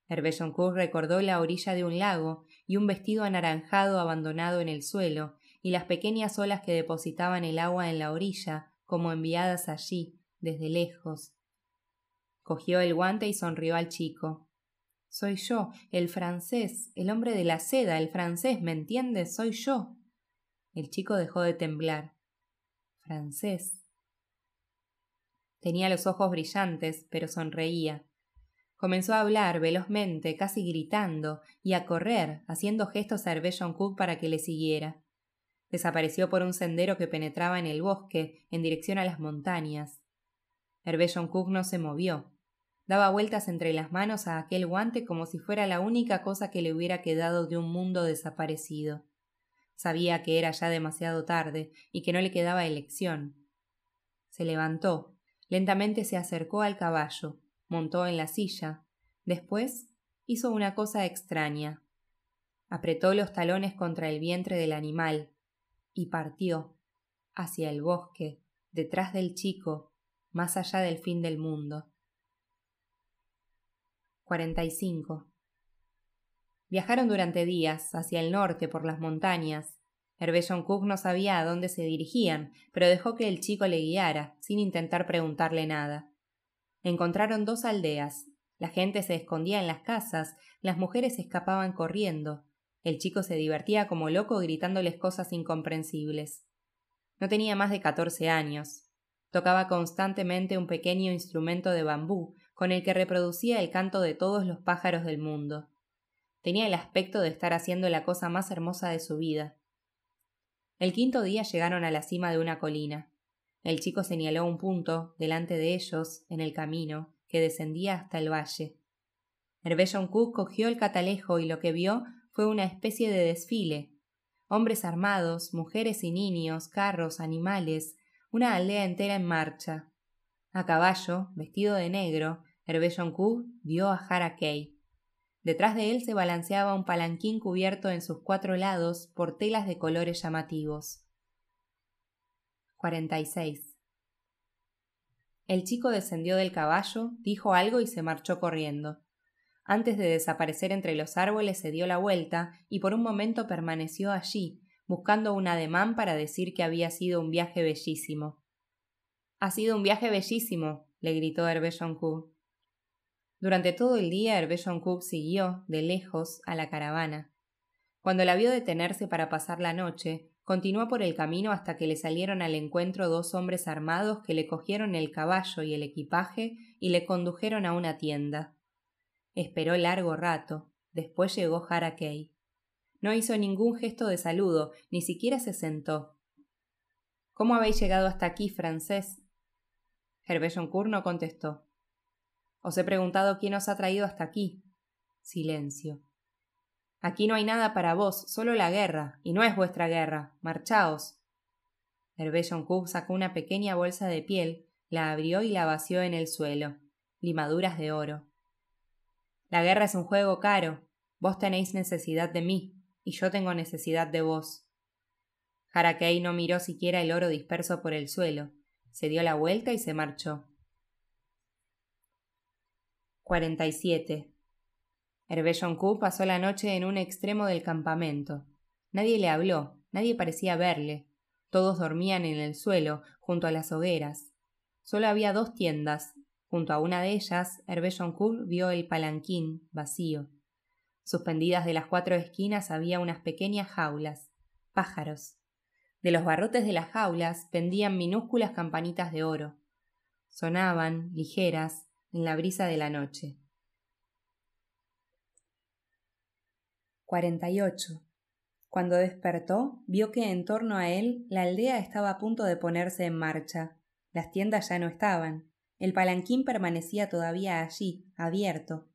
Hervé Joncourt recordó la orilla de un lago y un vestido anaranjado abandonado en el suelo y las pequeñas olas que depositaban el agua en la orilla, como enviadas allí, desde lejos. Cogió el guante y sonrió al chico. Soy yo, el francés, el hombre de la seda, el francés, ¿me entiendes? Soy yo. El chico dejó de temblar. Francés. Tenía los ojos brillantes, pero sonreía. Comenzó a hablar velozmente, casi gritando, y a correr, haciendo gestos a Hervé Cook para que le siguiera. Desapareció por un sendero que penetraba en el bosque, en dirección a las montañas. Hervé Cook no se movió. Daba vueltas entre las manos a aquel guante como si fuera la única cosa que le hubiera quedado de un mundo desaparecido. Sabía que era ya demasiado tarde y que no le quedaba elección. Se levantó, lentamente se acercó al caballo, montó en la silla, después hizo una cosa extraña. Apretó los talones contra el vientre del animal y partió hacia el bosque, detrás del chico, más allá del fin del mundo. 45. Viajaron durante días hacia el norte por las montañas. Hervé Cook no sabía a dónde se dirigían, pero dejó que el chico le guiara, sin intentar preguntarle nada. Encontraron dos aldeas. La gente se escondía en las casas, las mujeres escapaban corriendo. El chico se divertía como loco gritándoles cosas incomprensibles. No tenía más de catorce años. Tocaba constantemente un pequeño instrumento de bambú, con el que reproducía el canto de todos los pájaros del mundo. Tenía el aspecto de estar haciendo la cosa más hermosa de su vida. El quinto día llegaron a la cima de una colina. El chico señaló un punto, delante de ellos, en el camino, que descendía hasta el valle. Hervé Cook cogió el catalejo y lo que vio fue una especie de desfile. Hombres armados, mujeres y niños, carros, animales, una aldea entera en marcha. A caballo, vestido de negro, Hervé Joncourt vio a Harakei. Detrás de él se balanceaba un palanquín cubierto en sus cuatro lados por telas de colores llamativos. 46. El chico descendió del caballo, dijo algo y se marchó corriendo. Antes de desaparecer entre los árboles se dio la vuelta y por un momento permaneció allí, buscando un ademán para decir que había sido un viaje bellísimo. Ha sido un viaje bellísimo, le gritó Hervé Joncourt. Durante todo el día Hervé Joncourt siguió, de lejos, a la caravana. Cuando la vio detenerse para pasar la noche, continuó por el camino hasta que le salieron al encuentro dos hombres armados que le cogieron el caballo y el equipaje y le condujeron a una tienda. Esperó largo rato. Después llegó Harakei. No hizo ningún gesto de saludo, ni siquiera se sentó. ¿Cómo habéis llegado hasta aquí, francés? Hervé Joncourt no contestó. Os he preguntado quién os ha traído hasta aquí. Silencio. Aquí no hay nada para vos, solo la guerra, y no es vuestra guerra. Marchaos. Hervé Joncourt sacó una pequeña bolsa de piel, la abrió y la vació en el suelo. Limaduras de oro. La guerra es un juego caro. Vos tenéis necesidad de mí, y yo tengo necesidad de vos. Harakei no miró siquiera el oro disperso por el suelo se dio la vuelta y se marchó. 47. Hervé Joncourt pasó la noche en un extremo del campamento. Nadie le habló, nadie parecía verle. Todos dormían en el suelo, junto a las hogueras. Solo había dos tiendas. Junto a una de ellas, Hervé Joncourt vio el palanquín, vacío. Suspendidas de las cuatro esquinas había unas pequeñas jaulas, pájaros. De los barrotes de las jaulas pendían minúsculas campanitas de oro. Sonaban, ligeras, en la brisa de la noche. 48. Cuando despertó, vio que en torno a él la aldea estaba a punto de ponerse en marcha. Las tiendas ya no estaban. El palanquín permanecía todavía allí, abierto.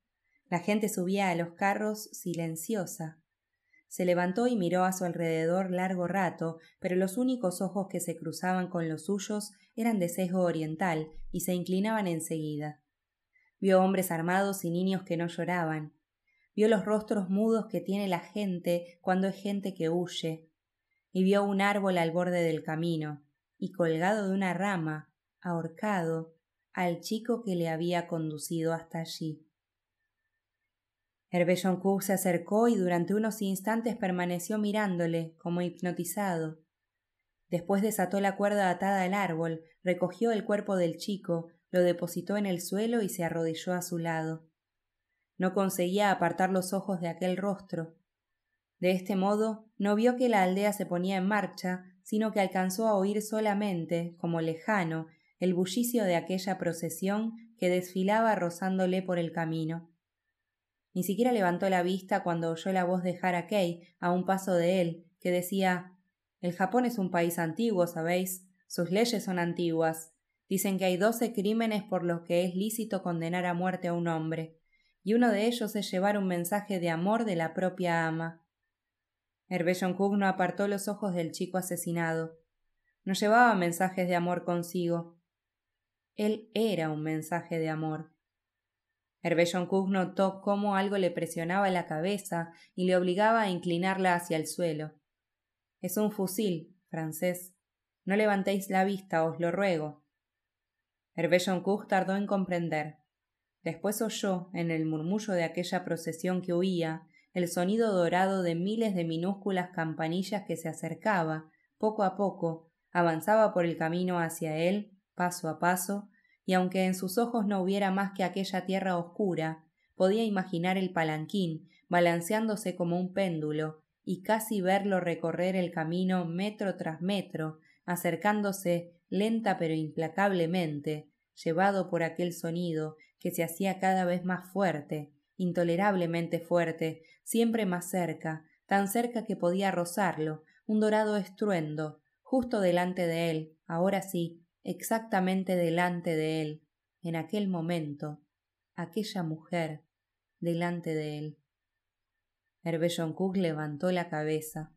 La gente subía a los carros silenciosa. Se levantó y miró a su alrededor largo rato, pero los únicos ojos que se cruzaban con los suyos eran de sesgo oriental y se inclinaban enseguida. Vio hombres armados y niños que no lloraban. Vio los rostros mudos que tiene la gente cuando es gente que huye. Y vio un árbol al borde del camino, y colgado de una rama, ahorcado, al chico que le había conducido hasta allí. Hervé Joncourt se acercó y durante unos instantes permaneció mirándole, como hipnotizado. Después desató la cuerda atada al árbol, recogió el cuerpo del chico, lo depositó en el suelo y se arrodilló a su lado. No conseguía apartar los ojos de aquel rostro. De este modo no vio que la aldea se ponía en marcha, sino que alcanzó a oír solamente, como lejano, el bullicio de aquella procesión que desfilaba rozándole por el camino. Ni siquiera levantó la vista cuando oyó la voz de Harakei a un paso de él, que decía El Japón es un país antiguo, sabéis. Sus leyes son antiguas. Dicen que hay doce crímenes por los que es lícito condenar a muerte a un hombre, y uno de ellos es llevar un mensaje de amor de la propia ama. Hervé Cook no apartó los ojos del chico asesinado. No llevaba mensajes de amor consigo. Él era un mensaje de amor. Hervé Cook notó cómo algo le presionaba la cabeza y le obligaba a inclinarla hacia el suelo. Es un fusil, francés. No levantéis la vista, os lo ruego. Hervé Cook tardó en comprender. Después oyó, en el murmullo de aquella procesión que huía, el sonido dorado de miles de minúsculas campanillas que se acercaba, poco a poco, avanzaba por el camino hacia él, paso a paso, y aunque en sus ojos no hubiera más que aquella tierra oscura, podía imaginar el palanquín balanceándose como un péndulo y casi verlo recorrer el camino metro tras metro, acercándose lenta pero implacablemente, llevado por aquel sonido que se hacía cada vez más fuerte, intolerablemente fuerte, siempre más cerca, tan cerca que podía rozarlo, un dorado estruendo, justo delante de él, ahora sí, exactamente delante de él, en aquel momento, aquella mujer delante de él. Hervé Cook levantó la cabeza.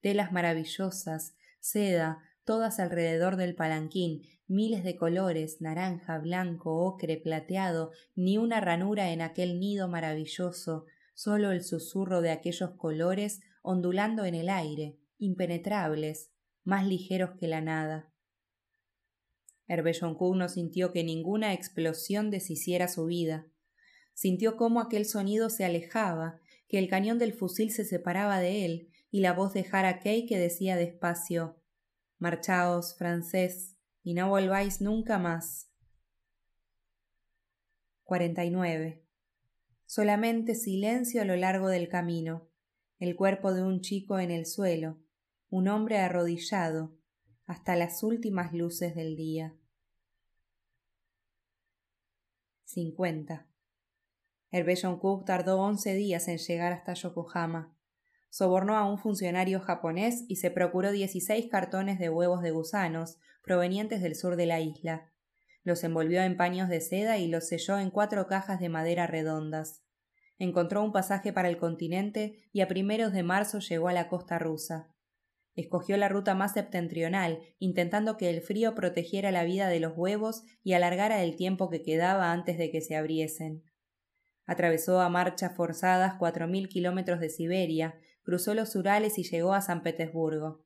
Telas maravillosas, seda, todas alrededor del palanquín, miles de colores, naranja, blanco, ocre, plateado, ni una ranura en aquel nido maravilloso, solo el susurro de aquellos colores ondulando en el aire, impenetrables, más ligeros que la nada. Hervé no sintió que ninguna explosión deshiciera su vida. Sintió cómo aquel sonido se alejaba, que el cañón del fusil se separaba de él, y la voz de Harakei que decía despacio Marchaos, francés, y no volváis nunca más. 49. Solamente silencio a lo largo del camino, el cuerpo de un chico en el suelo, un hombre arrodillado, hasta las últimas luces del día. 50. El Cook tardó once días en llegar hasta Yokohama. Sobornó a un funcionario japonés y se procuró dieciséis cartones de huevos de gusanos provenientes del sur de la isla. Los envolvió en paños de seda y los selló en cuatro cajas de madera redondas. Encontró un pasaje para el continente y a primeros de marzo llegó a la costa rusa. Escogió la ruta más septentrional, intentando que el frío protegiera la vida de los huevos y alargara el tiempo que quedaba antes de que se abriesen. Atravesó a marchas forzadas cuatro mil kilómetros de Siberia, cruzó los Urales y llegó a San Petersburgo.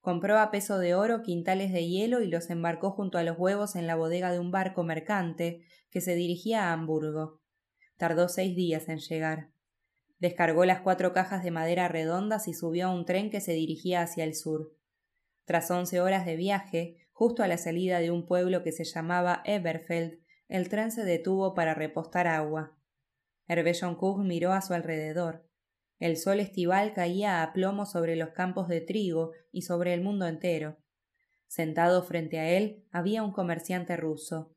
Compró a peso de oro quintales de hielo y los embarcó junto a los huevos en la bodega de un barco mercante que se dirigía a Hamburgo. Tardó seis días en llegar. Descargó las cuatro cajas de madera redondas y subió a un tren que se dirigía hacia el sur. Tras once horas de viaje, justo a la salida de un pueblo que se llamaba Eberfeld, el tren se detuvo para repostar agua. Hervé Cook miró a su alrededor. El sol estival caía a plomo sobre los campos de trigo y sobre el mundo entero. Sentado frente a él había un comerciante ruso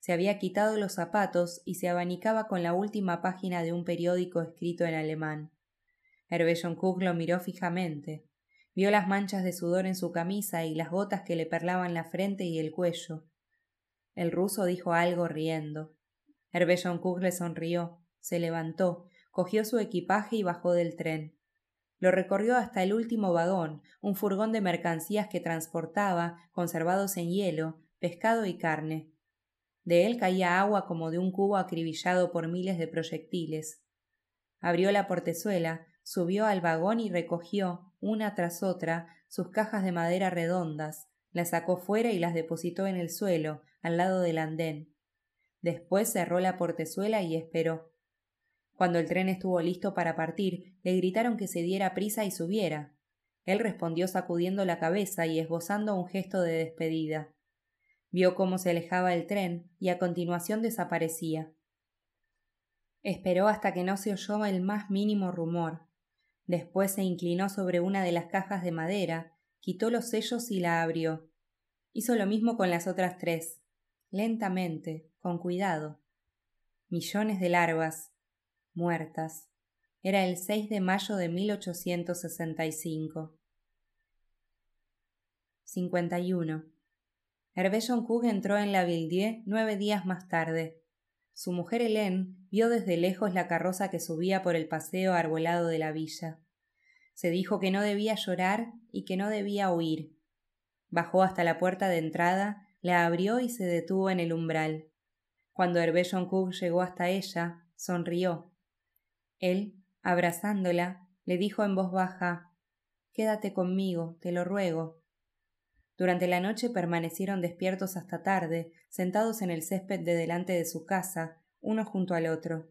se había quitado los zapatos y se abanicaba con la última página de un periódico escrito en alemán. Hervé Cook lo miró fijamente. Vio las manchas de sudor en su camisa y las gotas que le perlaban la frente y el cuello. El ruso dijo algo riendo. Hervé Cook le sonrió, se levantó, cogió su equipaje y bajó del tren. Lo recorrió hasta el último vagón, un furgón de mercancías que transportaba, conservados en hielo, pescado y carne. De él caía agua como de un cubo acribillado por miles de proyectiles. Abrió la portezuela, subió al vagón y recogió, una tras otra, sus cajas de madera redondas, las sacó fuera y las depositó en el suelo, al lado del andén. Después cerró la portezuela y esperó. Cuando el tren estuvo listo para partir, le gritaron que se diera prisa y subiera. Él respondió sacudiendo la cabeza y esbozando un gesto de despedida. Vio cómo se alejaba el tren y a continuación desaparecía. Esperó hasta que no se oyó el más mínimo rumor. Después se inclinó sobre una de las cajas de madera, quitó los sellos y la abrió. Hizo lo mismo con las otras tres, lentamente, con cuidado. Millones de larvas, muertas. Era el 6 de mayo de 1865. 51. Hervé Joncourt entró en la Villedieu nueve días más tarde. Su mujer Hélène vio desde lejos la carroza que subía por el paseo arbolado de la villa. Se dijo que no debía llorar y que no debía huir. Bajó hasta la puerta de entrada, la abrió y se detuvo en el umbral. Cuando Hervé Joncourt llegó hasta ella, sonrió. Él, abrazándola, le dijo en voz baja Quédate conmigo, te lo ruego. Durante la noche permanecieron despiertos hasta tarde, sentados en el césped de delante de su casa, uno junto al otro.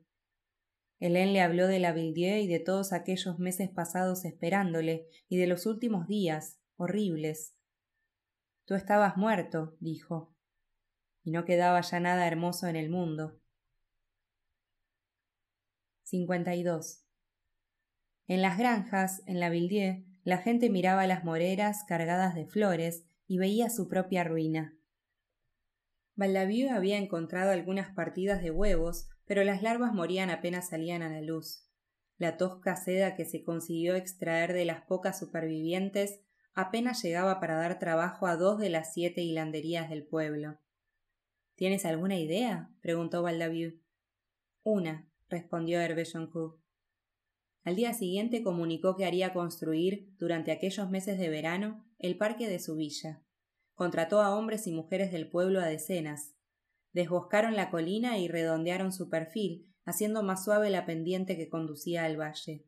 Hélène le habló de la Villedieu y de todos aquellos meses pasados esperándole, y de los últimos días, horribles. Tú estabas muerto, dijo, y no quedaba ya nada hermoso en el mundo. 52. En las granjas, en la Villedieu, la gente miraba las moreras cargadas de flores y veía su propia ruina. Baldaviu había encontrado algunas partidas de huevos, pero las larvas morían apenas salían a la luz. La tosca seda que se consiguió extraer de las pocas supervivientes apenas llegaba para dar trabajo a dos de las siete hilanderías del pueblo. ¿Tienes alguna idea? preguntó Baldaviu. Una, respondió Hervé Al día siguiente comunicó que haría construir, durante aquellos meses de verano, el parque de su villa. Contrató a hombres y mujeres del pueblo a decenas. Desboscaron la colina y redondearon su perfil, haciendo más suave la pendiente que conducía al valle.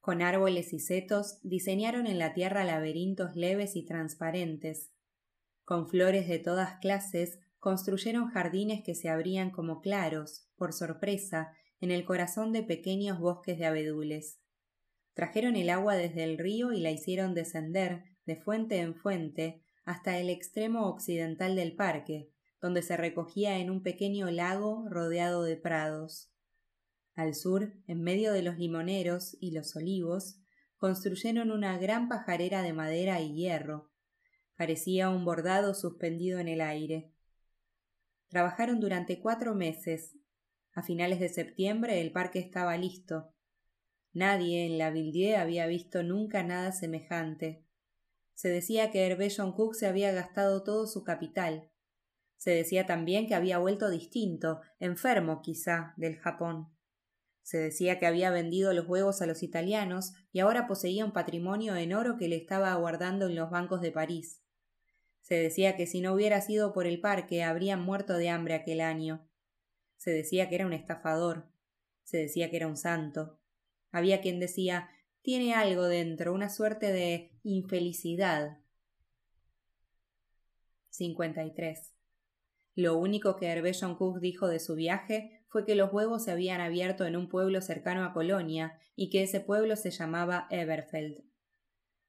Con árboles y setos diseñaron en la tierra laberintos leves y transparentes. Con flores de todas clases construyeron jardines que se abrían como claros, por sorpresa, en el corazón de pequeños bosques de abedules. Trajeron el agua desde el río y la hicieron descender, de fuente en fuente, hasta el extremo occidental del parque, donde se recogía en un pequeño lago rodeado de prados. Al sur, en medio de los limoneros y los olivos, construyeron una gran pajarera de madera y hierro. Parecía un bordado suspendido en el aire. Trabajaron durante cuatro meses. A finales de septiembre el parque estaba listo. Nadie en la Villedieu había visto nunca nada semejante. Se decía que Hervé Cook se había gastado todo su capital. Se decía también que había vuelto distinto, enfermo quizá, del Japón. Se decía que había vendido los huevos a los italianos y ahora poseía un patrimonio en oro que le estaba aguardando en los bancos de París. Se decía que si no hubiera sido por el parque habrían muerto de hambre aquel año. Se decía que era un estafador. Se decía que era un santo. Había quien decía tiene algo dentro, una suerte de infelicidad. 53. Lo único que Hervé Cook dijo de su viaje fue que los huevos se habían abierto en un pueblo cercano a Colonia y que ese pueblo se llamaba Everfeld.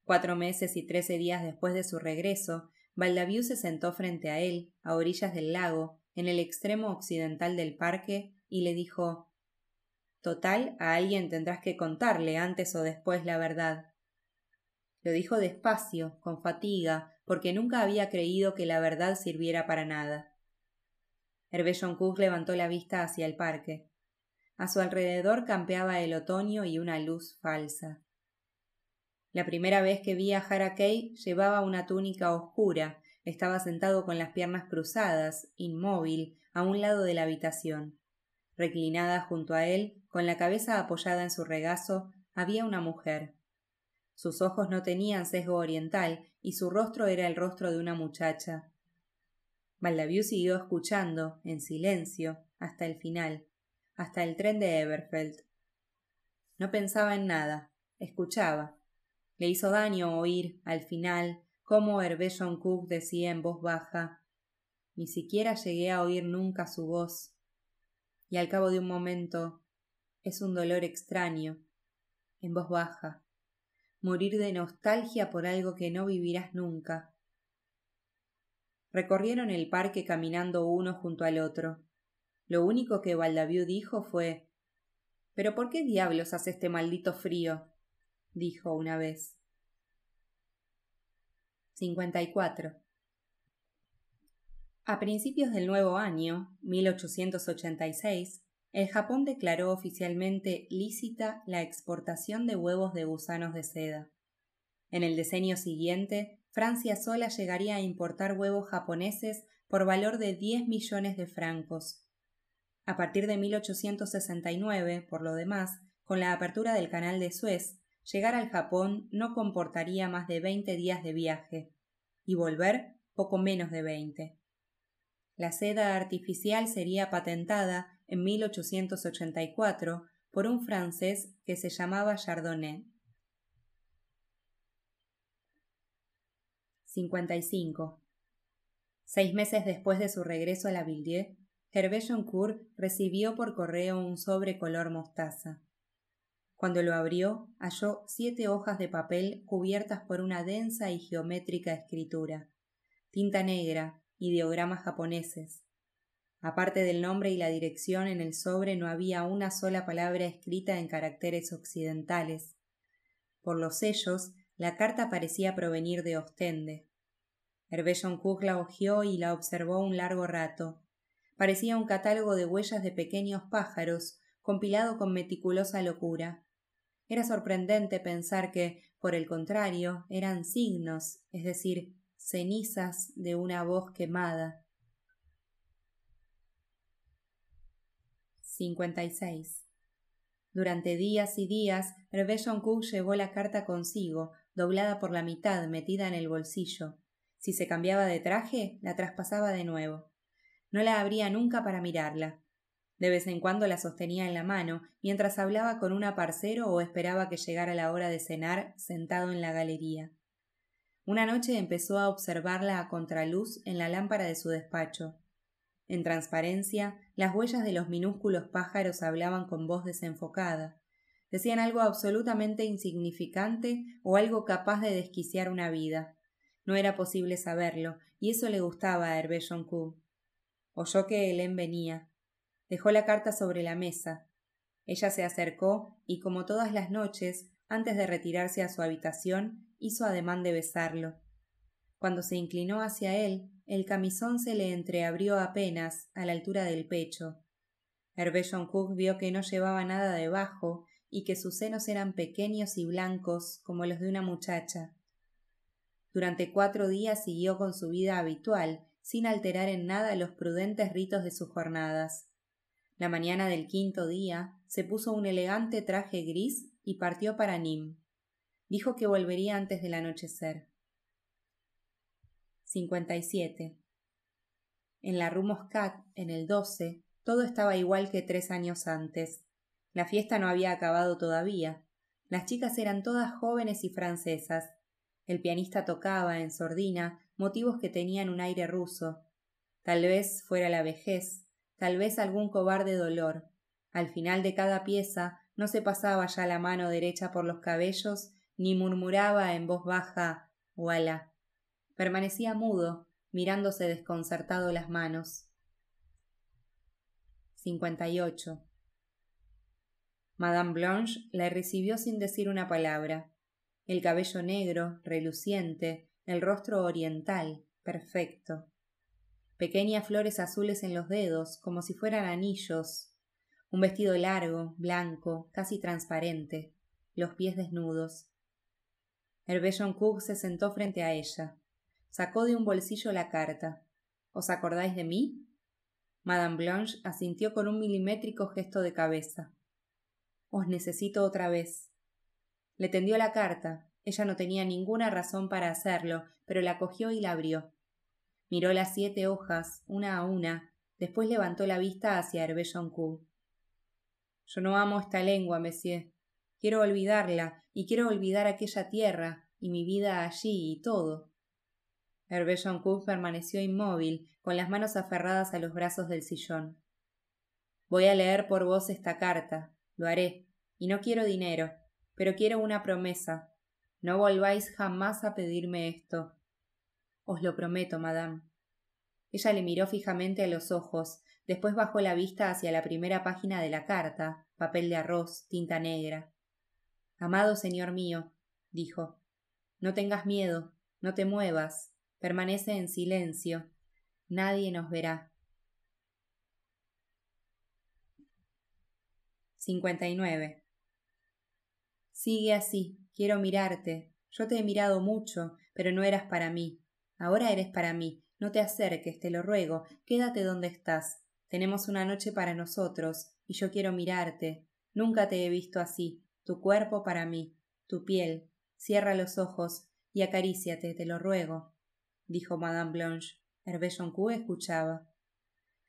Cuatro meses y trece días después de su regreso, Baldaviu se sentó frente a él, a orillas del lago, en el extremo occidental del parque, y le dijo Total, a alguien tendrás que contarle antes o después la verdad. Lo dijo despacio, con fatiga, porque nunca había creído que la verdad sirviera para nada. Hervé Cook levantó la vista hacia el parque. A su alrededor campeaba el otoño y una luz falsa. La primera vez que vi a Harakei llevaba una túnica oscura, estaba sentado con las piernas cruzadas, inmóvil, a un lado de la habitación. Reclinada junto a él, con la cabeza apoyada en su regazo, había una mujer. Sus ojos no tenían sesgo oriental y su rostro era el rostro de una muchacha. Baldaviu siguió escuchando, en silencio, hasta el final, hasta el tren de Everfeld. No pensaba en nada, escuchaba. Le hizo daño oír, al final, cómo Hervé John Cook decía en voz baja Ni siquiera llegué a oír nunca su voz. Y al cabo de un momento es un dolor extraño, en voz baja, morir de nostalgia por algo que no vivirás nunca. Recorrieron el parque caminando uno junto al otro. Lo único que Baldaviu dijo fue ¿Pero por qué diablos hace este maldito frío? dijo una vez. 54. A principios del nuevo año, 1886, el Japón declaró oficialmente lícita la exportación de huevos de gusanos de seda. En el decenio siguiente, Francia sola llegaría a importar huevos japoneses por valor de 10 millones de francos. A partir de 1869, por lo demás, con la apertura del canal de Suez, llegar al Japón no comportaría más de 20 días de viaje, y volver poco menos de 20. La seda artificial sería patentada en 1884 por un francés que se llamaba Chardonnay. 55. Seis meses después de su regreso a la Villiers, Hervé Joncourt recibió por correo un sobre color mostaza. Cuando lo abrió, halló siete hojas de papel cubiertas por una densa y geométrica escritura, tinta negra, ideogramas japoneses, Aparte del nombre y la dirección en el sobre no había una sola palabra escrita en caracteres occidentales. Por los sellos, la carta parecía provenir de Ostende. Hervé Cook la hojeó y la observó un largo rato. Parecía un catálogo de huellas de pequeños pájaros, compilado con meticulosa locura. Era sorprendente pensar que, por el contrario, eran signos, es decir, cenizas de una voz quemada. 56. Durante días y días, Hervé Cook llevó la carta consigo, doblada por la mitad, metida en el bolsillo. Si se cambiaba de traje, la traspasaba de nuevo. No la abría nunca para mirarla. De vez en cuando la sostenía en la mano, mientras hablaba con un aparcero o esperaba que llegara la hora de cenar sentado en la galería. Una noche empezó a observarla a contraluz en la lámpara de su despacho. En transparencia, las huellas de los minúsculos pájaros hablaban con voz desenfocada. Decían algo absolutamente insignificante o algo capaz de desquiciar una vida. No era posible saberlo, y eso le gustaba a Hervé Joncourt. Oyó que Hélène venía. Dejó la carta sobre la mesa. Ella se acercó y, como todas las noches, antes de retirarse a su habitación, hizo ademán de besarlo. Cuando se inclinó hacia él, el camisón se le entreabrió apenas a la altura del pecho. Hervé Cook vio que no llevaba nada debajo y que sus senos eran pequeños y blancos como los de una muchacha. Durante cuatro días siguió con su vida habitual, sin alterar en nada los prudentes ritos de sus jornadas. La mañana del quinto día se puso un elegante traje gris y partió para Nîmes. Dijo que volvería antes del anochecer. 57. En la Rue Moscat, en el 12, todo estaba igual que tres años antes. La fiesta no había acabado todavía. Las chicas eran todas jóvenes y francesas. El pianista tocaba, en sordina, motivos que tenían un aire ruso. Tal vez fuera la vejez, tal vez algún cobarde dolor. Al final de cada pieza no se pasaba ya la mano derecha por los cabellos ni murmuraba en voz baja Voilà. Permanecía mudo, mirándose desconcertado las manos. 58. Madame Blanche la recibió sin decir una palabra. El cabello negro, reluciente, el rostro oriental, perfecto. Pequeñas flores azules en los dedos, como si fueran anillos. un vestido largo, blanco, casi transparente, los pies desnudos. Hervé Cook se sentó frente a ella. Sacó de un bolsillo la carta. ¿Os acordáis de mí? Madame Blanche asintió con un milimétrico gesto de cabeza. Os necesito otra vez. Le tendió la carta. Ella no tenía ninguna razón para hacerlo, pero la cogió y la abrió. Miró las siete hojas, una a una, después levantó la vista hacia Hervé Joncourt. Yo no amo esta lengua, monsieur. Quiero olvidarla, y quiero olvidar aquella tierra, y mi vida allí, y todo. Hervé Joncourt permaneció inmóvil, con las manos aferradas a los brazos del sillón. Voy a leer por vos esta carta, lo haré, y no quiero dinero, pero quiero una promesa. No volváis jamás a pedirme esto. Os lo prometo, madame. Ella le miró fijamente a los ojos, después bajó la vista hacia la primera página de la carta, papel de arroz, tinta negra. Amado señor mío, dijo, no tengas miedo, no te muevas, permanece en silencio, nadie nos verá. 59. Sigue así, quiero mirarte. Yo te he mirado mucho, pero no eras para mí. Ahora eres para mí. No te acerques, te lo ruego. Quédate donde estás. Tenemos una noche para nosotros, y yo quiero mirarte. Nunca te he visto así. Tu cuerpo para mí, tu piel. Cierra los ojos y acaríciate, te lo ruego, dijo Madame Blanche. Hervé Joncourt escuchaba.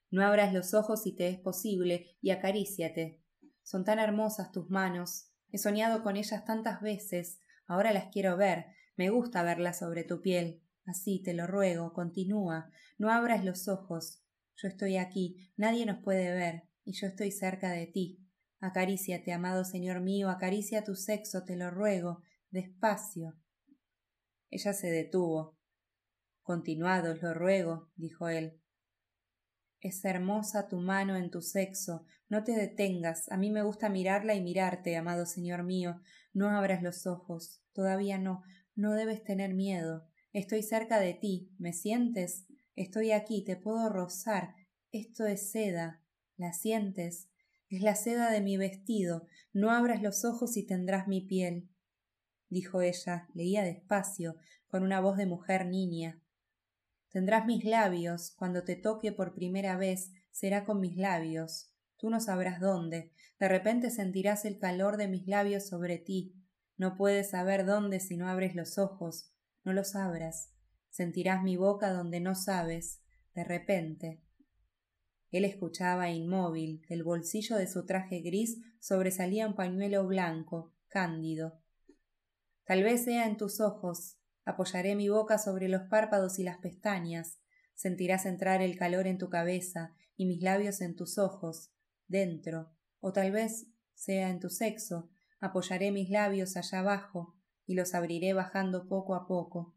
No abras los ojos si te es posible y acaríciate. Son tan hermosas tus manos, He soñado con ellas tantas veces, ahora las quiero ver, me gusta verlas sobre tu piel. Así, te lo ruego, continúa, no abras los ojos. Yo estoy aquí, nadie nos puede ver, y yo estoy cerca de ti. Acaríciate, amado Señor mío, acaricia tu sexo, te lo ruego, despacio. Ella se detuvo. Continuad, os lo ruego, dijo él. Es hermosa tu mano en tu sexo. No te detengas. A mí me gusta mirarla y mirarte, amado señor mío. No abras los ojos. Todavía no. No debes tener miedo. Estoy cerca de ti. ¿Me sientes? Estoy aquí. Te puedo rozar. Esto es seda. ¿La sientes? Es la seda de mi vestido. No abras los ojos y tendrás mi piel. dijo ella. Leía despacio, con una voz de mujer niña. Tendrás mis labios, cuando te toque por primera vez, será con mis labios. Tú no sabrás dónde. De repente sentirás el calor de mis labios sobre ti. No puedes saber dónde si no abres los ojos. No los abras. Sentirás mi boca donde no sabes. De repente. Él escuchaba inmóvil. Del bolsillo de su traje gris sobresalía un pañuelo blanco, cándido. Tal vez sea en tus ojos, Apoyaré mi boca sobre los párpados y las pestañas. Sentirás entrar el calor en tu cabeza y mis labios en tus ojos, dentro, o tal vez sea en tu sexo. Apoyaré mis labios allá abajo y los abriré bajando poco a poco.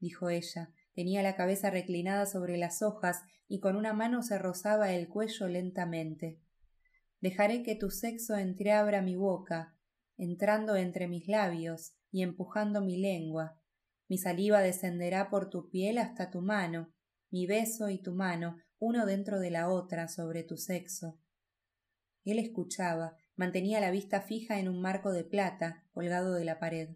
Dijo ella. Tenía la cabeza reclinada sobre las hojas y con una mano se rozaba el cuello lentamente. Dejaré que tu sexo entreabra mi boca, entrando entre mis labios, y empujando mi lengua. Mi saliva descenderá por tu piel hasta tu mano, mi beso y tu mano, uno dentro de la otra, sobre tu sexo. Él escuchaba, mantenía la vista fija en un marco de plata colgado de la pared.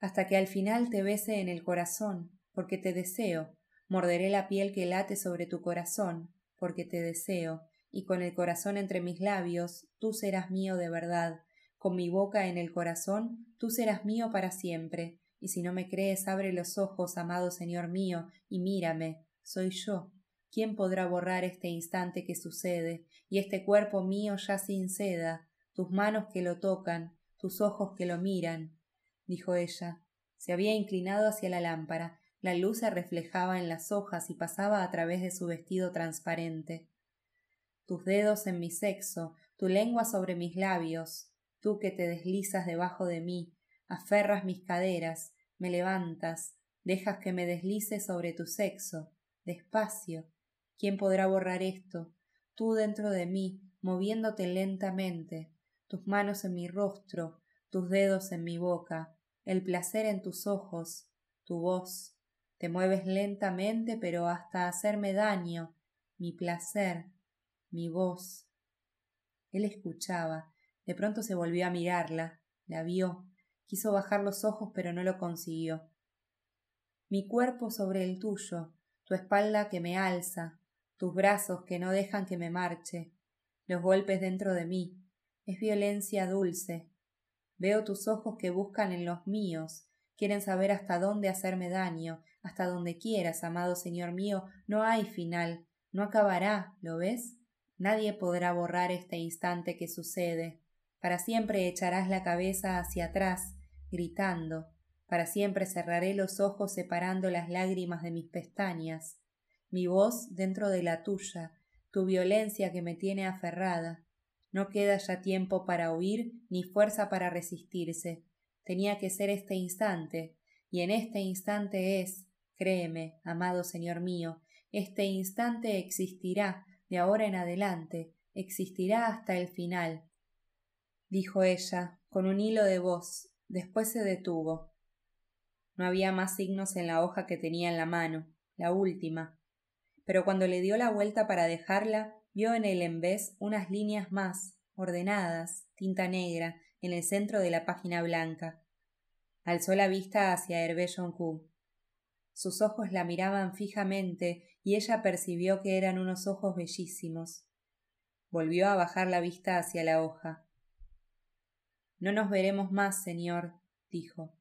Hasta que al final te bese en el corazón, porque te deseo, morderé la piel que late sobre tu corazón, porque te deseo, y con el corazón entre mis labios, tú serás mío de verdad, con mi boca en el corazón, tú serás mío para siempre, y si no me crees, abre los ojos, amado Señor mío, y mírame, soy yo. ¿Quién podrá borrar este instante que sucede, y este cuerpo mío ya sin seda, tus manos que lo tocan, tus ojos que lo miran? dijo ella. Se había inclinado hacia la lámpara, la luz se reflejaba en las hojas y pasaba a través de su vestido transparente. Tus dedos en mi sexo, tu lengua sobre mis labios, tú que te deslizas debajo de mí, aferras mis caderas, me levantas, dejas que me deslice sobre tu sexo, despacio. ¿Quién podrá borrar esto? Tú dentro de mí, moviéndote lentamente, tus manos en mi rostro, tus dedos en mi boca, el placer en tus ojos, tu voz. Te mueves lentamente pero hasta hacerme daño, mi placer. mi voz. Él escuchaba. De pronto se volvió a mirarla. La vio. Quiso bajar los ojos, pero no lo consiguió. Mi cuerpo sobre el tuyo, tu espalda que me alza, tus brazos que no dejan que me marche, los golpes dentro de mí. Es violencia dulce. Veo tus ojos que buscan en los míos, quieren saber hasta dónde hacerme daño, hasta donde quieras, amado Señor mío, no hay final, no acabará, ¿lo ves? Nadie podrá borrar este instante que sucede. Para siempre echarás la cabeza hacia atrás, gritando. Para siempre cerraré los ojos separando las lágrimas de mis pestañas. Mi voz dentro de la tuya, tu violencia que me tiene aferrada. No queda ya tiempo para huir ni fuerza para resistirse. Tenía que ser este instante, y en este instante es, créeme, amado Señor mío, este instante existirá de ahora en adelante, existirá hasta el final. dijo ella, con un hilo de voz, después se detuvo. No había más signos en la hoja que tenía en la mano, la última. Pero cuando le dio la vuelta para dejarla, vio en el envés unas líneas más, ordenadas, tinta negra, en el centro de la página blanca. Alzó la vista hacia Hervé Joncourt. Sus ojos la miraban fijamente y ella percibió que eran unos ojos bellísimos. Volvió a bajar la vista hacia la hoja. No nos veremos más, señor, dijo.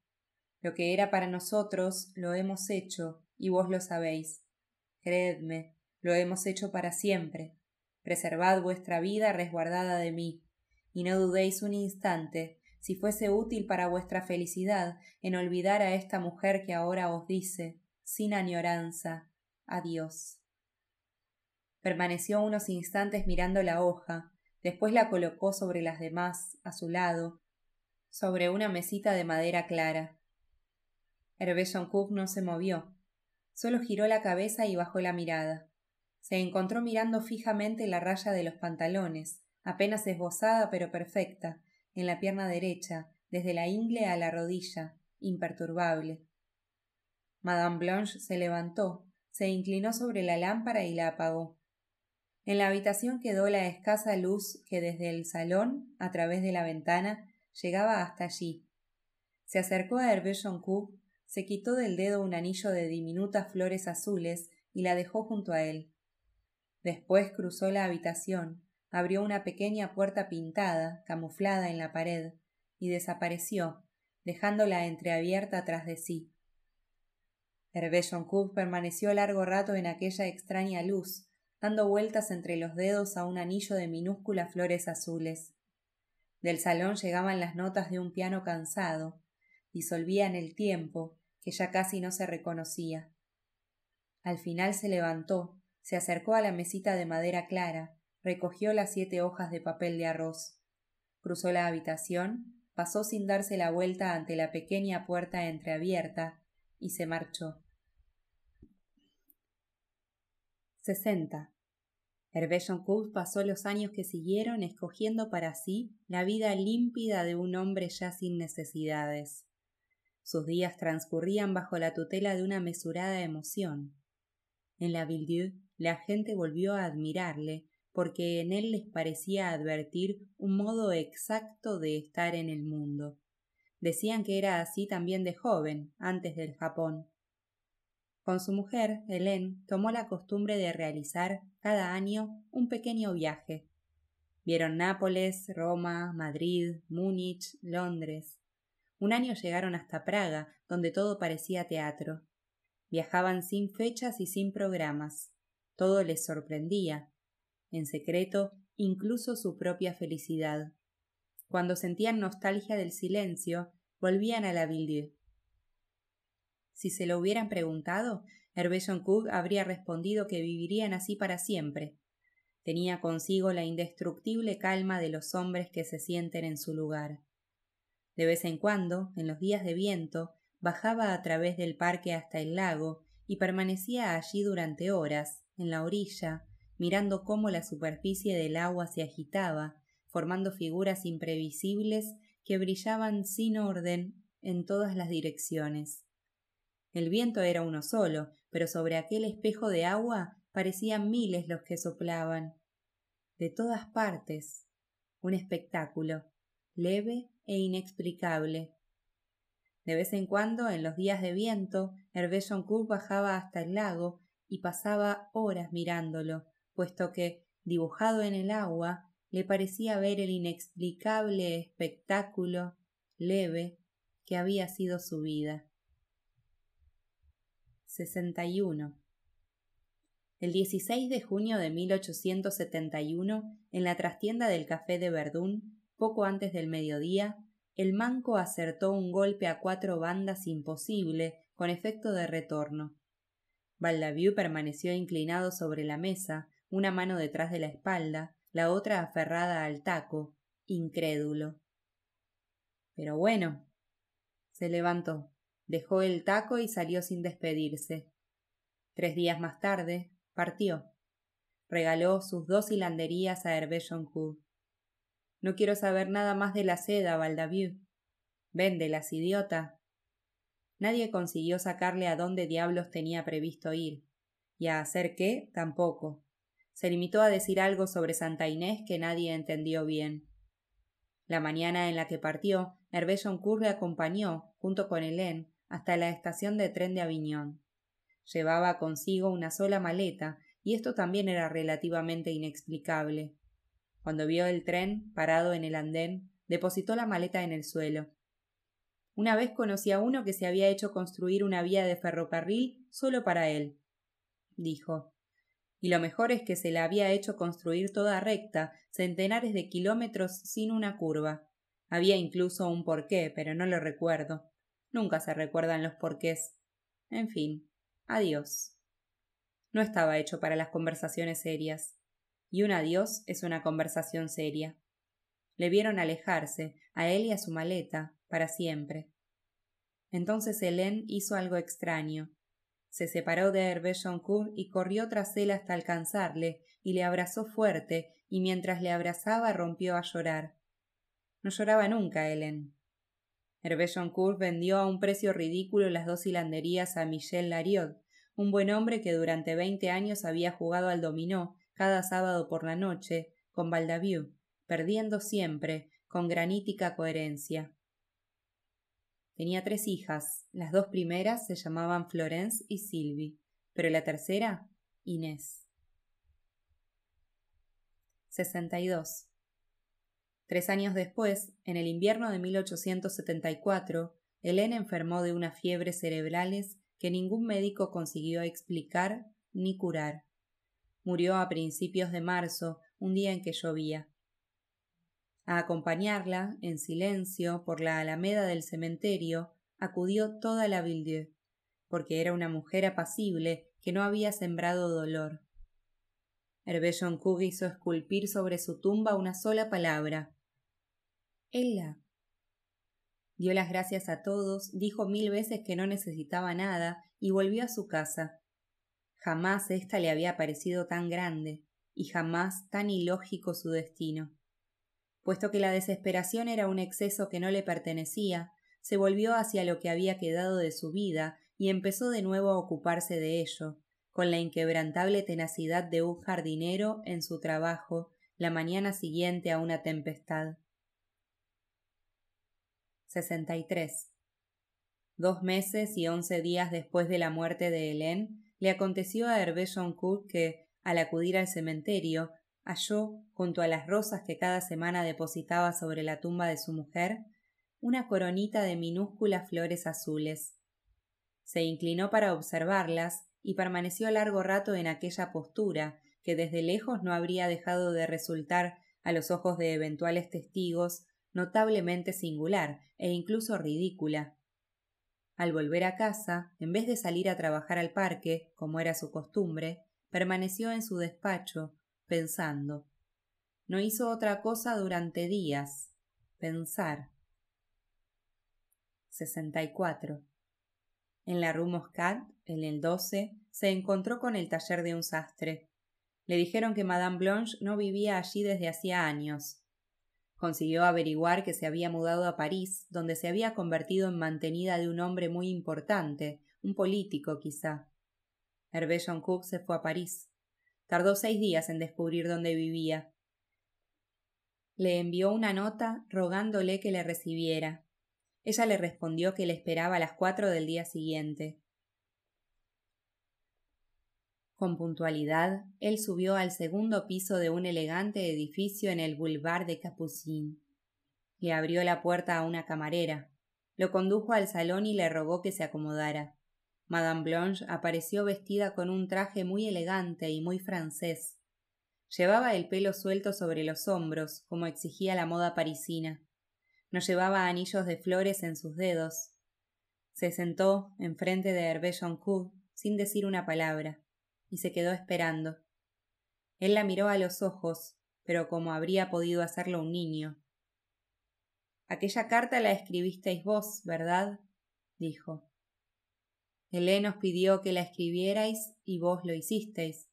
Lo que era para nosotros lo hemos hecho, y vos lo sabéis. Creedme, lo hemos hecho para siempre. Preservad vuestra vida resguardada de mí, y no dudéis un instante, si fuese útil para vuestra felicidad, en olvidar a esta mujer que ahora os dice sin añoranza, adiós. Permaneció unos instantes mirando la hoja, después la colocó sobre las demás, a su lado, sobre una mesita de madera clara. Hervé Cook no se movió, solo giró la cabeza y bajó la mirada. Se encontró mirando fijamente la raya de los pantalones, apenas esbozada pero perfecta, en la pierna derecha, desde la ingle a la rodilla, imperturbable. Madame Blanche se levantó, se inclinó sobre la lámpara y la apagó. En la habitación quedó la escasa luz que desde el salón, a través de la ventana, llegaba hasta allí. Se acercó a Hervé se quitó del dedo un anillo de diminutas flores azules y la dejó junto a él. Después cruzó la habitación, abrió una pequeña puerta pintada, camuflada en la pared, y desapareció, dejándola entreabierta tras de sí. Hervé Joncourt permaneció largo rato en aquella extraña luz, dando vueltas entre los dedos a un anillo de minúsculas flores azules. Del salón llegaban las notas de un piano cansado, disolvían el tiempo, que ya casi no se reconocía. Al final se levantó, se acercó a la mesita de madera clara, recogió las siete hojas de papel de arroz. Cruzó la habitación, pasó sin darse la vuelta ante la pequeña puerta entreabierta y se marchó. 60. Hervé pasó los años que siguieron escogiendo para sí la vida límpida de un hombre ya sin necesidades. Sus días transcurrían bajo la tutela de una mesurada emoción. En la Villedieu la gente volvió a admirarle porque en él les parecía advertir un modo exacto de estar en el mundo. Decían que era así también de joven, antes del Japón. Con su mujer, Helene, tomó la costumbre de realizar cada año un pequeño viaje. Vieron Nápoles, Roma, Madrid, Múnich, Londres. Un año llegaron hasta Praga, donde todo parecía teatro. Viajaban sin fechas y sin programas. Todo les sorprendía, en secreto incluso su propia felicidad. Cuando sentían nostalgia del silencio, volvían a la Ville. Si se lo hubieran preguntado, Hervé Joncourt habría respondido que vivirían así para siempre. Tenía consigo la indestructible calma de los hombres que se sienten en su lugar. De vez en cuando, en los días de viento, bajaba a través del parque hasta el lago y permanecía allí durante horas, en la orilla, mirando cómo la superficie del agua se agitaba, formando figuras imprevisibles que brillaban sin orden en todas las direcciones. El viento era uno solo, pero sobre aquel espejo de agua parecían miles los que soplaban. de todas partes, un espectáculo, leve e inexplicable. De vez en cuando, en los días de viento, Hervé Joncourt bajaba hasta el lago y pasaba horas mirándolo, puesto que, dibujado en el agua, le parecía ver el inexplicable espectáculo leve que había sido su vida. 61. El 16 de junio de 1871, en la trastienda del café de Verdún, poco antes del mediodía, el manco acertó un golpe a cuatro bandas imposible, con efecto de retorno. Valdaviu permaneció inclinado sobre la mesa, una mano detrás de la espalda, la otra aferrada al taco, incrédulo. Pero bueno. Se levantó, dejó el taco y salió sin despedirse. Tres días más tarde, partió. Regaló sus dos hilanderías a Hervé Joncourt. No quiero saber nada más de la seda, Valdaviu. Véndelas, idiota. Nadie consiguió sacarle a dónde diablos tenía previsto ir, y a hacer qué tampoco. Se limitó a decir algo sobre Santa Inés que nadie entendió bien. La mañana en la que partió, Hervé Joncourt le acompañó, junto con Hélène, hasta la estación de tren de Aviñón. Llevaba consigo una sola maleta, y esto también era relativamente inexplicable. Cuando vio el tren, parado en el andén, depositó la maleta en el suelo. Una vez conocí a uno que se había hecho construir una vía de ferrocarril solo para él, dijo. Y lo mejor es que se la había hecho construir toda recta, centenares de kilómetros sin una curva. Había incluso un porqué, pero no lo recuerdo. Nunca se recuerdan los porqués. En fin, adiós. No estaba hecho para las conversaciones serias. Y un adiós es una conversación seria. Le vieron alejarse, a él y a su maleta, para siempre. Entonces Hélène hizo algo extraño. Se separó de Hervé Joncourt y corrió tras él hasta alcanzarle, y le abrazó fuerte, y mientras le abrazaba rompió a llorar. No lloraba nunca Hélène. Hervé Joncourt vendió a un precio ridículo las dos hilanderías a Michel Lariot, un buen hombre que durante veinte años había jugado al dominó cada sábado por la noche con Valdaviu, perdiendo siempre, con granítica coherencia. Tenía tres hijas, las dos primeras se llamaban Florence y Sylvie, pero la tercera, Inés. 62. Tres años después, en el invierno de 1874, Helena enfermó de unas fiebres cerebrales que ningún médico consiguió explicar ni curar. Murió a principios de marzo, un día en que llovía. A acompañarla, en silencio, por la alameda del cementerio, acudió toda la Villedieu, porque era una mujer apacible que no había sembrado dolor. Hervé Joncourt hizo esculpir sobre su tumba una sola palabra, Ella. Dio las gracias a todos, dijo mil veces que no necesitaba nada y volvió a su casa. Jamás ésta le había parecido tan grande, y jamás tan ilógico su destino. Puesto que la desesperación era un exceso que no le pertenecía, se volvió hacia lo que había quedado de su vida y empezó de nuevo a ocuparse de ello, con la inquebrantable tenacidad de un jardinero en su trabajo la mañana siguiente a una tempestad. 63. Dos meses y once días después de la muerte de Hélène, le aconteció a Hervé Joncourt que, al acudir al cementerio, halló, junto a las rosas que cada semana depositaba sobre la tumba de su mujer, una coronita de minúsculas flores azules. Se inclinó para observarlas y permaneció largo rato en aquella postura que desde lejos no habría dejado de resultar a los ojos de eventuales testigos notablemente singular e incluso ridícula. Al volver a casa, en vez de salir a trabajar al parque, como era su costumbre, permaneció en su despacho, pensando. No hizo otra cosa durante días. Pensar. 64. En la Rue Moscat, en el 12, se encontró con el taller de un sastre. Le dijeron que Madame Blanche no vivía allí desde hacía años. Consiguió averiguar que se había mudado a París, donde se había convertido en mantenida de un hombre muy importante, un político quizá. Hervé Cook se fue a París. Tardó seis días en descubrir dónde vivía. le envió una nota rogándole que le recibiera. Ella le respondió que le esperaba a las cuatro del día siguiente. Con puntualidad, él subió al segundo piso de un elegante edificio en el boulevard de Capucine. Le abrió la puerta a una camarera, lo condujo al salón y le rogó que se acomodara. Madame Blanche apareció vestida con un traje muy elegante y muy francés. Llevaba el pelo suelto sobre los hombros, como exigía la moda parisina. No llevaba anillos de flores en sus dedos. Se sentó enfrente de Hervé Joncourt sin decir una palabra y se quedó esperando. Él la miró a los ojos, pero como habría podido hacerlo un niño. Aquella carta la escribisteis vos, ¿verdad? dijo. Helene os pidió que la escribierais y vos lo hicisteis.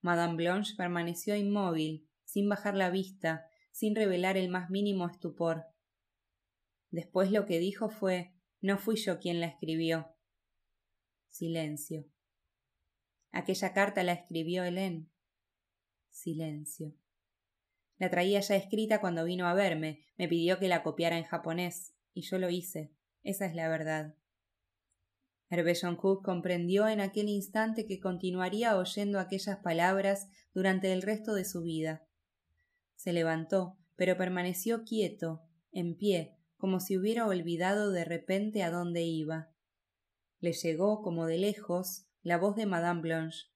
Madame Blanche permaneció inmóvil, sin bajar la vista, sin revelar el más mínimo estupor. Después lo que dijo fue No fui yo quien la escribió. Silencio. Aquella carta la escribió Helene. Silencio. La traía ya escrita cuando vino a verme, me pidió que la copiara en japonés, y yo lo hice. Esa es la verdad. Cook comprendió en aquel instante que continuaría oyendo aquellas palabras durante el resto de su vida. Se levantó, pero permaneció quieto, en pie, como si hubiera olvidado de repente a dónde iba. Le llegó, como de lejos, la voz de Madame Blanche.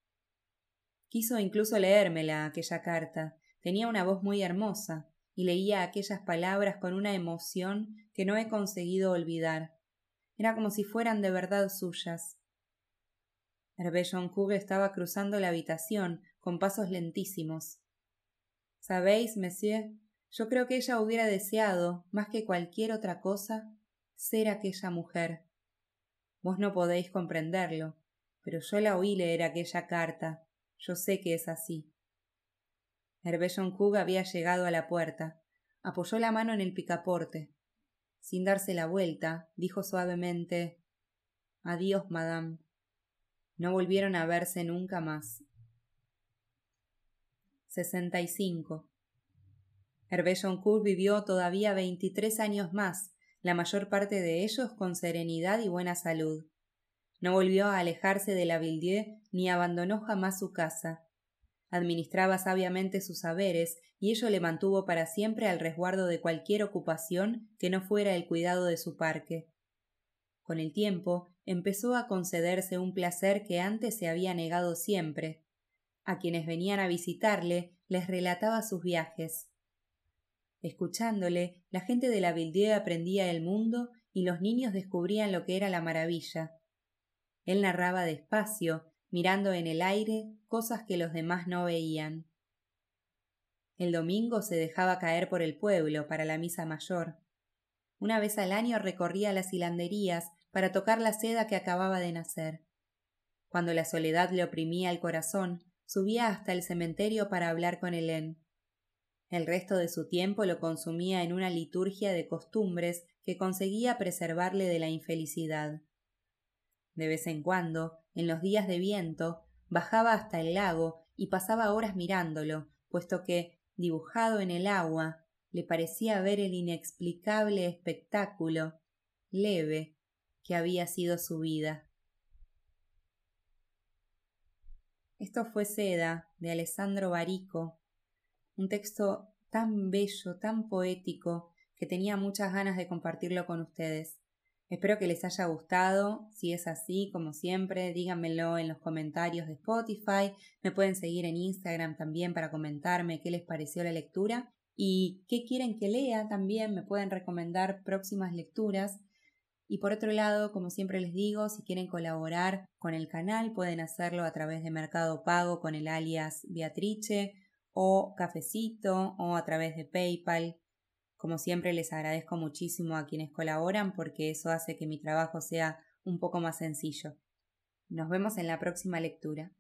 Quiso incluso leérmela aquella carta. Tenía una voz muy hermosa, y leía aquellas palabras con una emoción que no he conseguido olvidar. Era como si fueran de verdad suyas. Hervé Joncourt estaba cruzando la habitación con pasos lentísimos. Sabéis, monsieur, yo creo que ella hubiera deseado, más que cualquier otra cosa, ser aquella mujer. Vos no podéis comprenderlo, pero yo la oí leer aquella carta. Yo sé que es así. Hervé Joncourt había llegado a la puerta. Apoyó la mano en el picaporte. Sin darse la vuelta, dijo suavemente Adiós, madame. No volvieron a verse nunca más. 65. Hervé Joncourt vivió todavía veintitrés años más, la mayor parte de ellos con serenidad y buena salud. No volvió a alejarse de la Villiers ni abandonó jamás su casa. Administraba sabiamente sus saberes y ello le mantuvo para siempre al resguardo de cualquier ocupación que no fuera el cuidado de su parque. Con el tiempo empezó a concederse un placer que antes se había negado siempre. A quienes venían a visitarle les relataba sus viajes. Escuchándole, la gente de la Villiers aprendía el mundo y los niños descubrían lo que era la maravilla. Él narraba despacio, mirando en el aire cosas que los demás no veían. El domingo se dejaba caer por el pueblo para la misa mayor. Una vez al año recorría las hilanderías para tocar la seda que acababa de nacer. Cuando la soledad le oprimía el corazón, subía hasta el cementerio para hablar con Helen. El resto de su tiempo lo consumía en una liturgia de costumbres que conseguía preservarle de la infelicidad. De vez en cuando, en los días de viento, bajaba hasta el lago y pasaba horas mirándolo, puesto que, dibujado en el agua, le parecía ver el inexplicable espectáculo, leve, que había sido su vida. Esto fue Seda, de Alessandro Barico, un texto tan bello, tan poético, que tenía muchas ganas de compartirlo con ustedes. Espero que les haya gustado. Si es así, como siempre, díganmelo en los comentarios de Spotify. Me pueden seguir en Instagram también para comentarme qué les pareció la lectura y qué quieren que lea también. Me pueden recomendar próximas lecturas. Y por otro lado, como siempre les digo, si quieren colaborar con el canal, pueden hacerlo a través de Mercado Pago con el alias Beatrice o Cafecito o a través de PayPal. Como siempre les agradezco muchísimo a quienes colaboran porque eso hace que mi trabajo sea un poco más sencillo. Nos vemos en la próxima lectura.